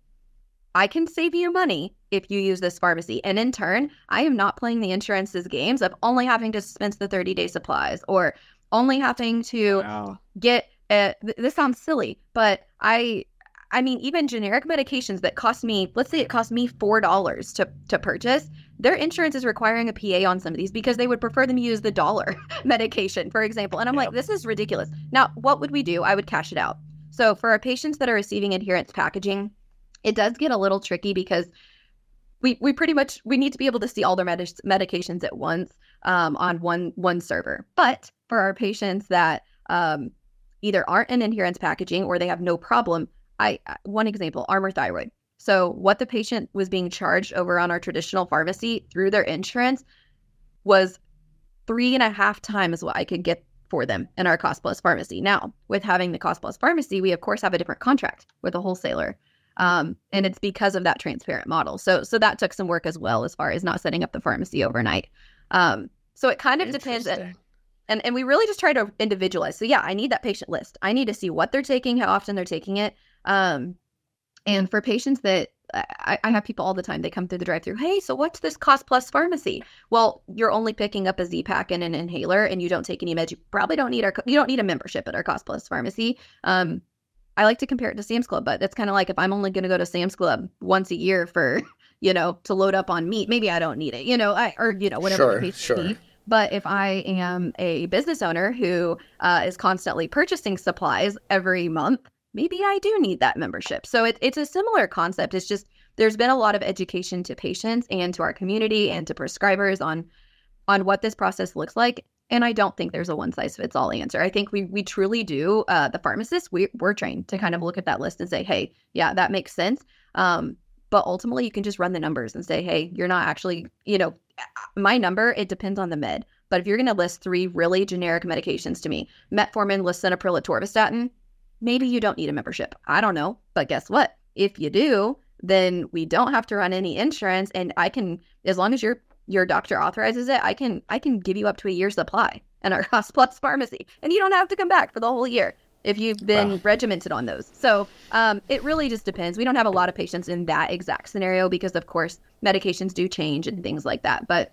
I can save you money if you use this pharmacy. And in turn, I am not playing the insurance's games of only having to dispense the 30 day supplies or only having to wow. get uh, th- this sounds silly, but I I mean, even generic medications that cost me, let's say it cost me four dollars to to purchase, their insurance is requiring a PA on some of these because they would prefer them to use the dollar (laughs) medication, for example. And I'm yep. like, this is ridiculous. Now, what would we do? I would cash it out. So for our patients that are receiving adherence packaging, it does get a little tricky because we we pretty much we need to be able to see all their med- medications at once um, on one one server. But for our patients that um, either aren't in adherence packaging or they have no problem, I one example, Armour Thyroid. So what the patient was being charged over on our traditional pharmacy through their insurance was three and a half times what I could get for them in our cost plus pharmacy. Now, with having the cost plus pharmacy, we of course have a different contract with a wholesaler. Um, and it's because of that transparent model. So so that took some work as well as far as not setting up the pharmacy overnight. Um, so it kind of depends. And and we really just try to individualize. So yeah, I need that patient list. I need to see what they're taking, how often they're taking it. Um, and for patients that I, I, have people all the time, they come through the drive through. Hey, so what's this cost plus pharmacy? Well, you're only picking up a Z pack and an inhaler, and you don't take any meds. You probably don't need our you don't need a membership at our cost plus pharmacy. Um, I like to compare it to Sam's Club, but it's kind of like if I'm only going to go to Sam's Club once a year for (laughs) you know to load up on meat, maybe I don't need it. You know, I or you know whatever sure, sure. But if I am a business owner who uh, is constantly purchasing supplies every month, maybe I do need that membership. So it, it's a similar concept. It's just there's been a lot of education to patients and to our community and to prescribers on on what this process looks like. And I don't think there's a one size fits all answer. I think we we truly do. Uh, the pharmacists we we're trained to kind of look at that list and say, hey, yeah, that makes sense. Um, but ultimately, you can just run the numbers and say, hey, you're not actually, you know, my number. It depends on the med. But if you're going to list three really generic medications to me, metformin, lisinopril, atorvastatin, maybe you don't need a membership. I don't know. But guess what? If you do, then we don't have to run any insurance and I can as long as your your doctor authorizes it, I can I can give you up to a year's supply in our (laughs) cost plus pharmacy. And you don't have to come back for the whole year if you've been wow. regimented on those. So um, it really just depends. We don't have a lot of patients in that exact scenario because, of course, medications do change and things like that. But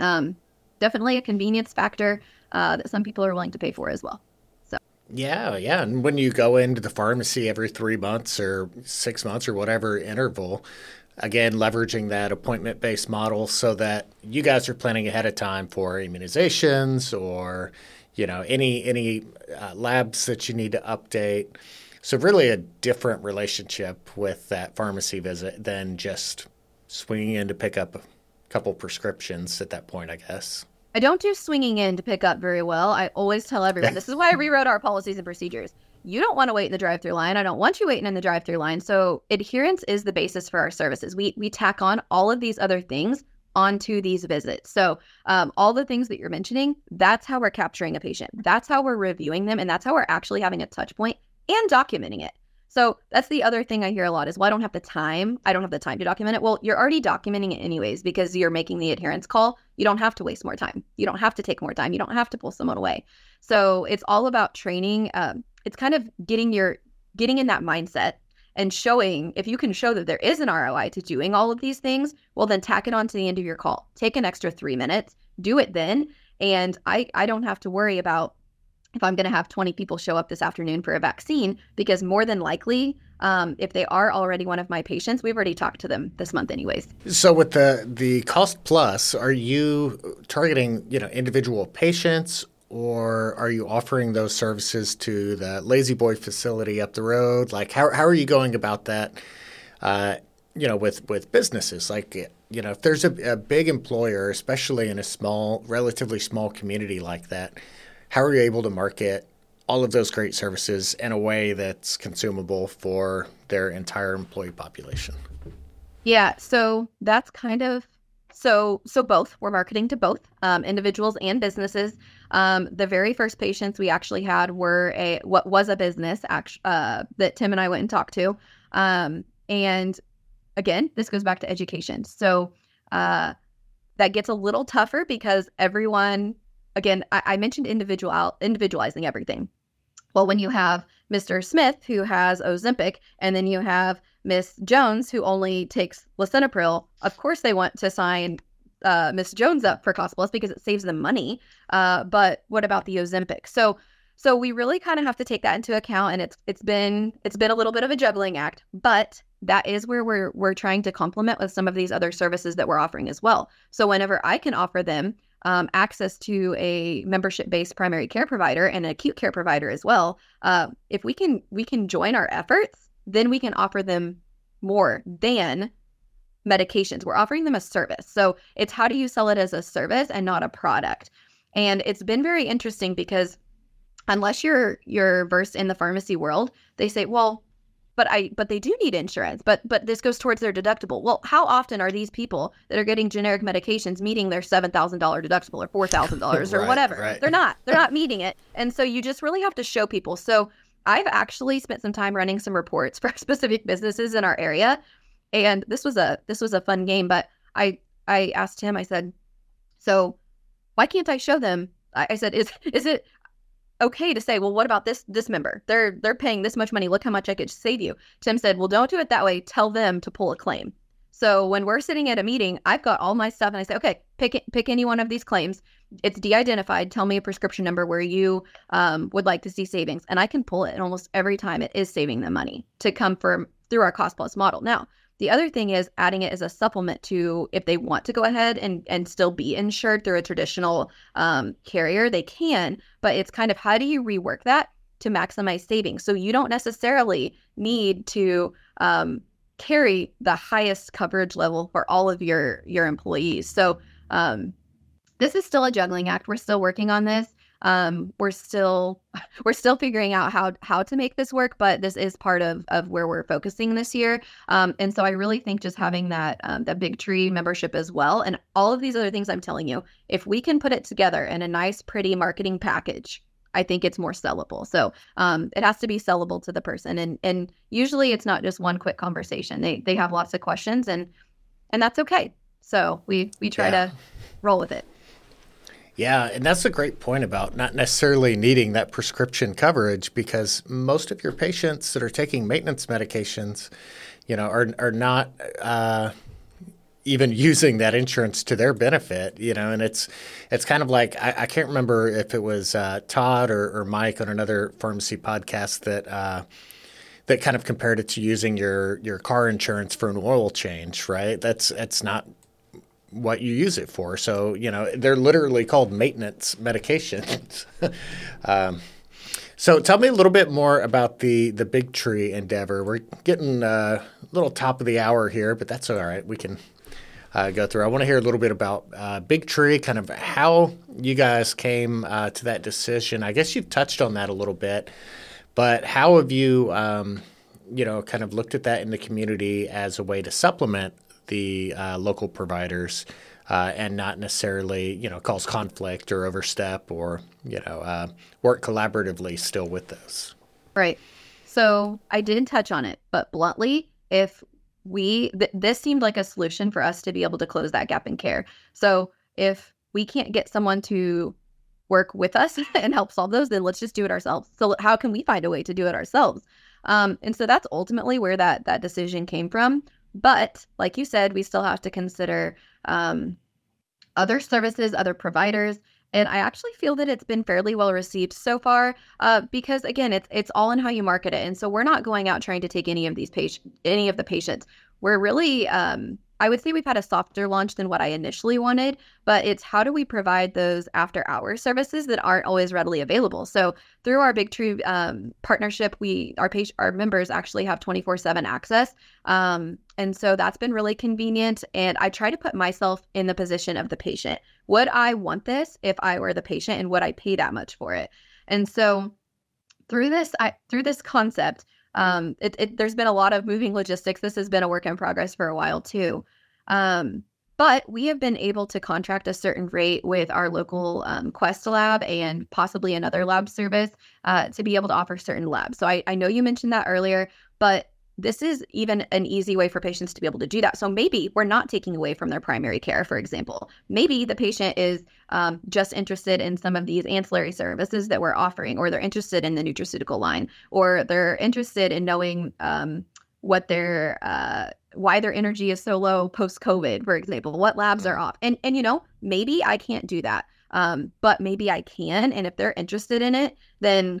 um, definitely a convenience factor uh, that some people are willing to pay for as well. So yeah, yeah. And when you go into the pharmacy every three months or six months or whatever interval, again, leveraging that appointment based model so that you guys are planning ahead of time for immunizations or, you know, any, any uh, labs that you need to update. So, really, a different relationship with that pharmacy visit than just swinging in to pick up a couple prescriptions at that point, I guess. I don't do swinging in to pick up very well. I always tell everyone (laughs) this is why I rewrote our policies and procedures. You don't want to wait in the drive-through line. I don't want you waiting in the drive-through line. So adherence is the basis for our services. We we tack on all of these other things onto these visits. So um, all the things that you're mentioning, that's how we're capturing a patient. That's how we're reviewing them, and that's how we're actually having a touch point and documenting it. So that's the other thing I hear a lot is, well, I don't have the time. I don't have the time to document it. Well, you're already documenting it anyways because you're making the adherence call. You don't have to waste more time. You don't have to take more time. You don't have to pull someone away. So it's all about training. Um, it's kind of getting your getting in that mindset and showing if you can show that there is an ROI to doing all of these things, well then tack it on to the end of your call. Take an extra three minutes, do it then. And I I don't have to worry about if I'm going to have 20 people show up this afternoon for a vaccine, because more than likely, um, if they are already one of my patients, we've already talked to them this month, anyways. So, with the the cost plus, are you targeting you know individual patients, or are you offering those services to the La-Z-Boy facility up the road? Like, how how are you going about that? Uh, you know, with with businesses, like you know, if there's a, a big employer, especially in a small, relatively small community like that how are you able to market all of those great services in a way that's consumable for their entire employee population? Yeah, so that's kind of so so both we're marketing to both um, individuals and businesses Um, the very first patients we actually had were a what was a business act, uh, that Tim and I went and talked to. Um, and again, this goes back to education. So uh, that gets a little tougher because everyone, again, I, I mentioned individual individualizing everything. Well, when you have Mr. Smith who has Ozempic, and then you have Miss Jones who only takes lisinopril, of course they want to sign uh, Miss Jones up for Cost Plus because it saves them money. Uh, but what about the Ozempic? So so we really kind of have to take that into account, and it's it's been it's been a little bit of a juggling act, but that is where we're we're trying to complement with some of these other services that we're offering as well. So whenever I can offer them um, access to a membership based primary care provider and an acute care provider as well, uh, if we can we can join our efforts, then we can offer them more than medications. We're offering them a service. So it's how do you sell it as a service and not a product? And it's been very interesting because unless you're you're versed in the pharmacy world, they say, well, but I but they do need insurance. But but this goes towards their deductible. Well, how often are these people that are getting generic medications meeting their seven thousand dollar deductible or four thousand dollars (laughs) or right, whatever? Right. They're not. They're not meeting it. And so you just really have to show people. So I've actually spent some time running some reports (laughs) for specific businesses in our area. And this was a this was a fun game, but I I asked him, I said, so why can't I show them? I, I said, is (laughs) is it okay to say, well, what about this this member? They're they're paying this much money. Look how much I could save you. Tim said, well, don't do it that way. Tell them to pull a claim. So when we're sitting at a meeting, I've got all my stuff, and I say, okay, pick pick any one of these claims. It's de-identified. Tell me a prescription number where you um, would like to see savings, and I can pull it. And almost every time, it is saving them money to come from through our cost plus model. Now, the other thing is adding it as a supplement to if they want to go ahead and, and still be insured through a traditional um, carrier, they can. But it's kind of how do you rework that to maximize savings? So you don't necessarily need to um, carry the highest coverage level for all of your your employees. So um, this is still a juggling act. We're still working on this um, we're still (sighs) we're still figuring out how how to make this work but this is part of of where we're focusing this year um, and so i really think just having that um, that big tree membership as well and all of these other things i'm telling you if we can put it together in a nice pretty marketing package I think it's more sellable. So um, it has to be sellable to the person, and and usually it's not just one quick conversation. They they have lots of questions, and and that's okay. So we we try yeah. to roll with it. Yeah, and that's a great point about not necessarily needing that prescription coverage because most of your patients that are taking maintenance medications, you know, are are not uh, even using that insurance to their benefit, you know, and it's it's kind of like I, I can't remember if it was uh, Todd or, or, Mike on another pharmacy podcast that uh, that kind of compared it to using your your car insurance for an oil change, right? That's that's not what you use it for. So, you know, they're literally called maintenance medications. (laughs) um, so, tell me a little bit more about the the Big Tree endeavor. We're getting uh, a little top of the hour here, but that's all right. We can uh, go through. I want to hear a little bit about uh, Big Tree, kind of how you guys came uh, to that decision. I guess you've touched on that a little bit, but how have you, um, you know, kind of looked at that in the community as a way to supplement the uh, local providers uh, and not necessarily you know cause conflict or overstep or you know uh, work collaboratively still with those. Right. So I didn't touch on it, but bluntly, if we th- this seemed like a solution for us to be able to close that gap in care. So if we can't get someone to work with us (laughs) and help solve those, then let's just do it ourselves. So how can we find a way to do it ourselves? Um, and so that's ultimately where that that decision came from. But like you said, we still have to consider um, other services, other providers. And I actually feel that it's been fairly well received so far, uh, because again, it's it's all in how you market it. And so we're not going out trying to take any of these patients, any of the patients. We're really um, I would say we've had a softer launch than what I initially wanted, but it's how do we provide those after hour services that aren't always readily available. So through our Big Tree um, partnership, we our patient our members actually have twenty four seven access, um, and so that's been really convenient. And I try to put myself in the position of the patient. Would I want this if I were the patient, and would I pay that much for it? And so through this, I through this concept, um, it, it, there's been a lot of moving logistics. This has been a work in progress for a while too. Um, but we have been able to contract a certain rate with our local um, Quest lab and possibly another lab service uh, to be able to offer certain labs. So I, I know you mentioned that earlier, but this is even an easy way for patients to be able to do that. So maybe we're not taking away from their primary care, for example. Maybe the patient is um, just interested in some of these ancillary services that we're offering, or they're interested in the nutraceutical line, or they're interested in knowing um, what their uh, why their energy is so low post COVID, for example, what labs are off. And and you know, maybe I can't do that. Um, but maybe I can. And if they're interested in it, then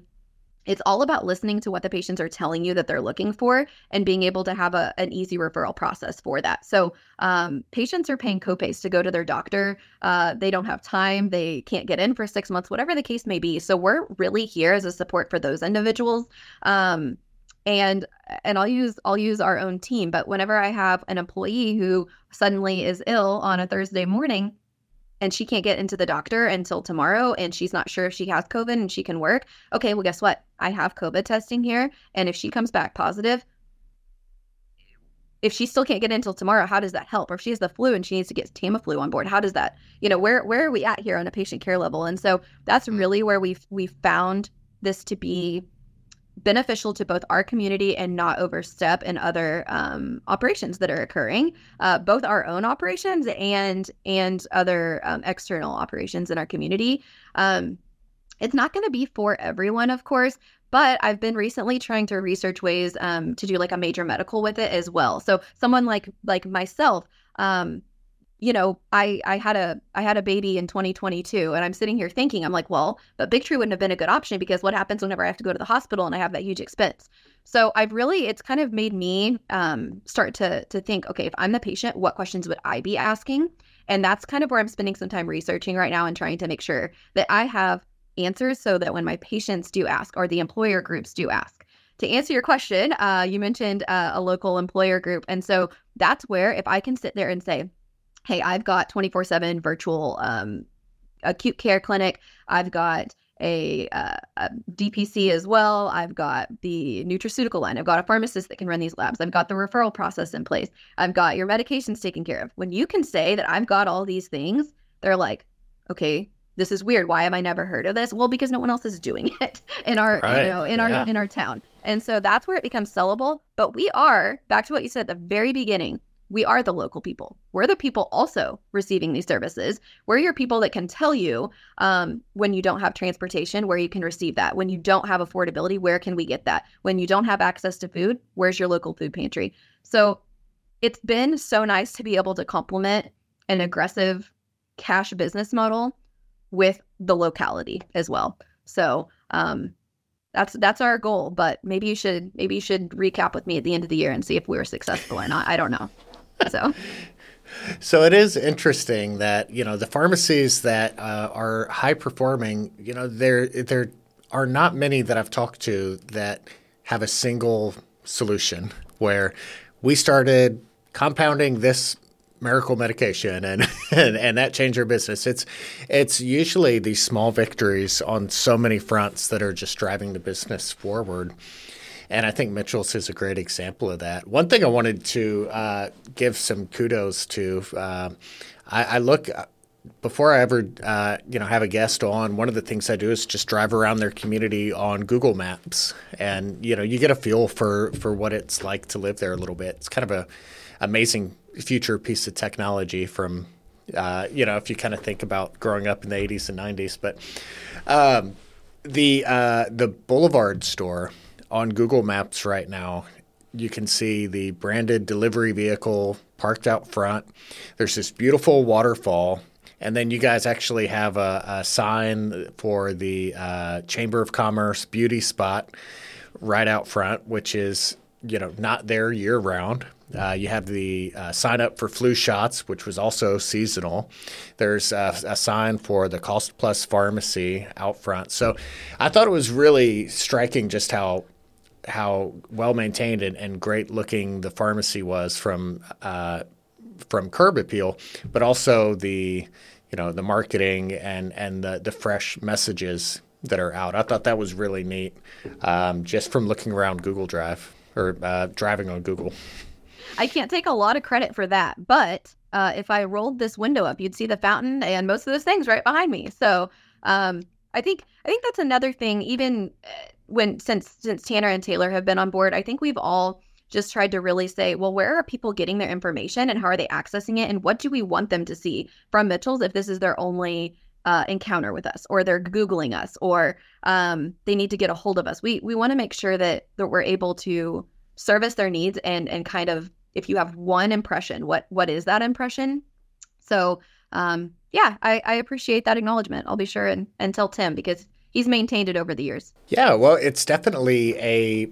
it's all about listening to what the patients are telling you that they're looking for and being able to have a, an easy referral process for that. So, um, patients are paying copays to go to their doctor. Uh, they don't have time, they can't get in for six months, whatever the case may be. So, we're really here as a support for those individuals. Um, and and I'll use I'll use our own team, but whenever I have an employee who suddenly is ill on a Thursday morning, and she can't get into the doctor until tomorrow and she's not sure if she has COVID and she can work. Okay, well, guess what? I have COVID testing here. And if she comes back positive, if she still can't get in until tomorrow, how does that help? Or if she has the flu and she needs to get Tamiflu on board, how does that, you know, where where are we at here on a patient care level? And so that's mm. really where we've we've found this to be beneficial to both our community and not overstep in other um, operations that are occurring, uh, both our own operations and and other um, external operations in our community. Um, it's not going to be for everyone, of course, but I've been recently trying to research ways um, to do like a major medical with it as well. So someone like like myself. Um, you know, I I had a I had a baby in 2022 and I'm sitting here thinking I'm like, well, but Big Tree wouldn't have been a good option because what happens whenever I have to go to the hospital and I have that huge expense. So I've really it's kind of made me um, start to to think, okay, if I'm the patient, what questions would I be asking? And that's kind of where I'm spending some time researching right now and trying to make sure that I have answers so that when my patients do ask or the employer groups do ask. To answer your question, uh, you mentioned uh, a local employer group. And so that's where if I can sit there and say, hey, I've got 24 7 virtual um, acute care clinic. I've got a, uh, a, DPC as well. I've got the nutraceutical line. I've got a pharmacist that can run these labs. I've got the referral process in place. I've got your medications taken care of. When you can say that I've got all these things, they're like, okay, this is weird. Why have I never heard of this? Well, because no one else is doing (laughs) it in our, right. you know, in yeah. our in our town. And so that's where it becomes sellable. But we are back to what you said at the very beginning we are the local people. We're the people also receiving these services. We're your people that can tell you um, when you don't have transportation, where you can receive that. When you don't have affordability, where can we get that? When you don't have access to food, where's your local food pantry? So it's been so nice to be able to complement an aggressive cash business model with the locality as well. So um, that's that's our goal. But maybe you should maybe you should recap with me at the end of the year and see if we were successful or not. I don't know. So. So it is interesting that you know the pharmacies that uh, are high performing. You know, there there are not many that I've talked to that have a single solution where we started compounding this miracle medication and, (laughs) and and that changed our business. It's it's usually these small victories on so many fronts that are just driving the business forward. And I think Mitchell's is a great example of that. One thing I wanted to uh, give some kudos to, uh, I, I, look before I ever uh, you know have a guest on. One of the things I do is just drive around their community on Google Maps, and you know you get a feel for for what it's like to live there a little bit. It's kind of a amazing future piece of technology from uh, you know if you kind of think about growing up in the 80s and 90s, but. Um, the uh, the Boulevard store on Google Maps right now, you can see the branded delivery vehicle parked out front. There's this beautiful waterfall. And then you guys actually have a, a sign for the uh, Chamber of Commerce beauty spot right out front, which is you know not there year round. Uh, you have the uh, sign up for flu shots, which was also seasonal. There's a, a, sign for the Cost Plus Pharmacy out front. So I thought it was really striking just how how well maintained and, and, great looking the pharmacy was from uh, from Curb Appeal, but also the you know the marketing and and the the fresh messages that are out. I thought that was really neat, um, just from looking around Google Drive or uh, driving on Google. I can't take a lot of credit for that, but uh, if I rolled this window up, you'd see the fountain and most of those things right behind me. So um, I think I think that's another thing. Even when since since Tanner and Taylor have been on board, I think we've all just tried to really say, well, where are people getting their information and how are they accessing it, and what do we want them to see from Mitchell's if this is their only uh, encounter with us, or they're googling us, or um, they need to get a hold of us. We we want to make sure that that we're able to service their needs and and kind of if you have one impression, what what is that impression? So um, yeah, I, I appreciate that acknowledgement. I'll be sure and, and tell Tim because he's maintained it over the years. Yeah, well, it's definitely a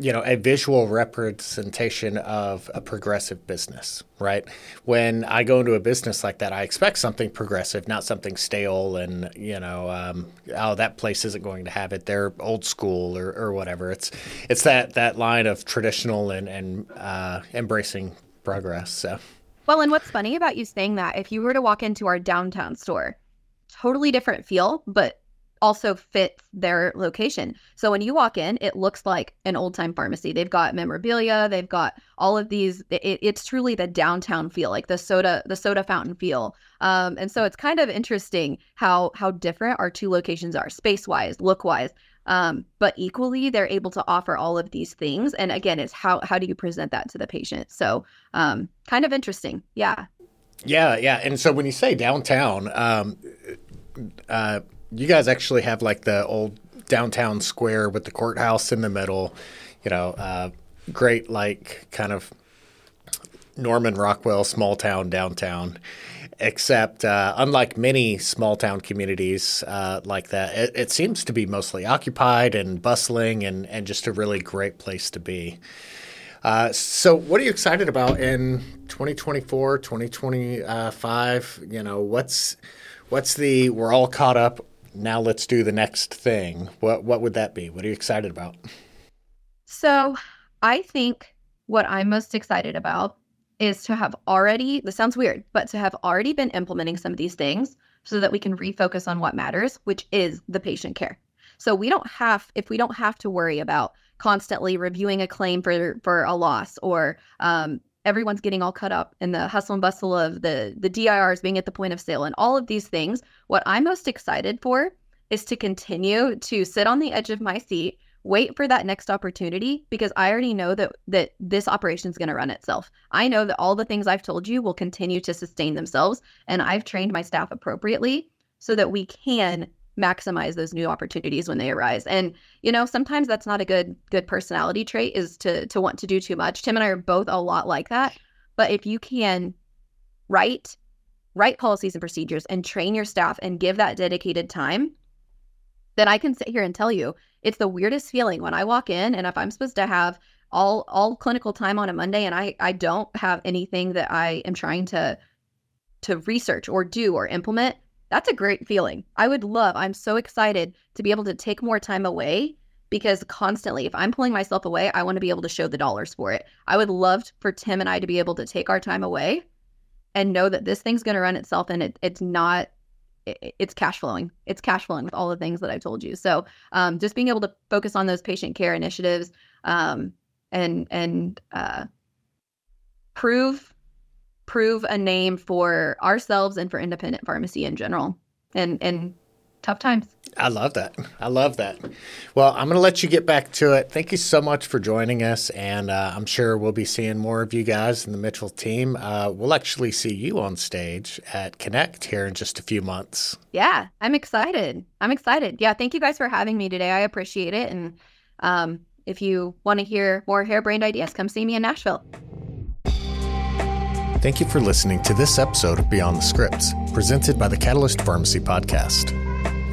you know a visual representation of a progressive business right? When i go into a business like that i expect something progressive not something stale and you know um, oh that place isn't going to have it. They're old school or, or whatever. It's it's that that line of traditional and and uh, embracing progress so. Well and what's funny about you saying that if you were to walk into our downtown store totally different feel but also fits their location. So when you walk in, it looks like an old time pharmacy. They've got memorabilia, they've got all of these. It, it's truly the downtown feel, like the soda, the soda fountain feel. Um, and so it's kind of interesting how how different our two locations are, space wise, look wise. Um, but equally, they're able to offer all of these things. And again, it's how how do you present that to the patient? So um, kind of interesting, yeah. Yeah, yeah. And so when you say downtown, um, uh, you guys actually have like the old downtown square with the courthouse in the middle. You know, uh, great like kind of Norman Rockwell small town downtown. Except, uh, unlike many small town communities uh, like that, it, it, seems to be mostly occupied and bustling and, and just a really great place to be. Uh, so, what are you excited about in 2024, 2025? You know, what's what's the we're all caught up now let's do the next thing. What what would that be? What are you excited about? So, I think what I'm most excited about is to have already, this sounds weird, but to have already been implementing some of these things so that we can refocus on what matters, which is the patient care. So we don't have, if we don't have to worry about constantly reviewing a claim for for a loss or um, everyone's getting all cut up in the hustle and bustle of the the DIRs being at the point of sale and all of these things. What I'm most excited for is to continue to sit on the edge of my seat, wait for that next opportunity because I already know that that this operation is going to run itself. I know that all the things I've told you will continue to sustain themselves and I've trained my staff appropriately so that we can maximize those new opportunities when they arise. And you know, sometimes that's not a good good personality trait is to to want to do too much. Tim and I are both a lot like that. But if you can write write policies and procedures and train your staff and give that dedicated time, then I can sit here and tell you it's the weirdest feeling when I walk in and if I'm supposed to have all all clinical time on a Monday and I I don't have anything that I am trying to to research or do or implement, that's a great feeling. I would love, I'm so excited to be able to take more time away because constantly, if I'm pulling myself away, I want to be able to show the dollars for it. I would love for Tim and I to be able to take our time away and know that this thing's going to run itself and it, it's not it's cash flowing. It's cash flowing with all the things that I told you. So um, just being able to focus on those patient care initiatives um, and and uh, prove prove a name for ourselves and for independent pharmacy in general and and tough times. I love that. I love that. Well i'm going to let you get back to it. Thank you so much for joining us and uh, i'm sure we'll be seeing more of you guys in the mitchell team. Uh, we'll actually see you on stage at connect here in just a few months. Yeah i'm excited. I'm excited. Yeah thank you guys for having me today. I appreciate it and um, if you want to hear more harebrained ideas come see me in nashville Thank you for listening to this episode of Beyond the Scripts, presented by the Catalyst Pharmacy Podcast.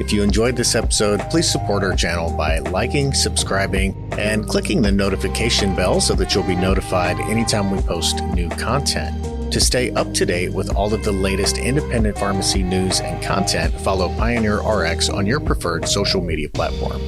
If you enjoyed this episode, please support our channel by liking, subscribing, and clicking the notification bell so that you'll be notified anytime we post new content. To stay up to date with all of the latest independent pharmacy news and content, follow PioneerRx on your preferred social media platform.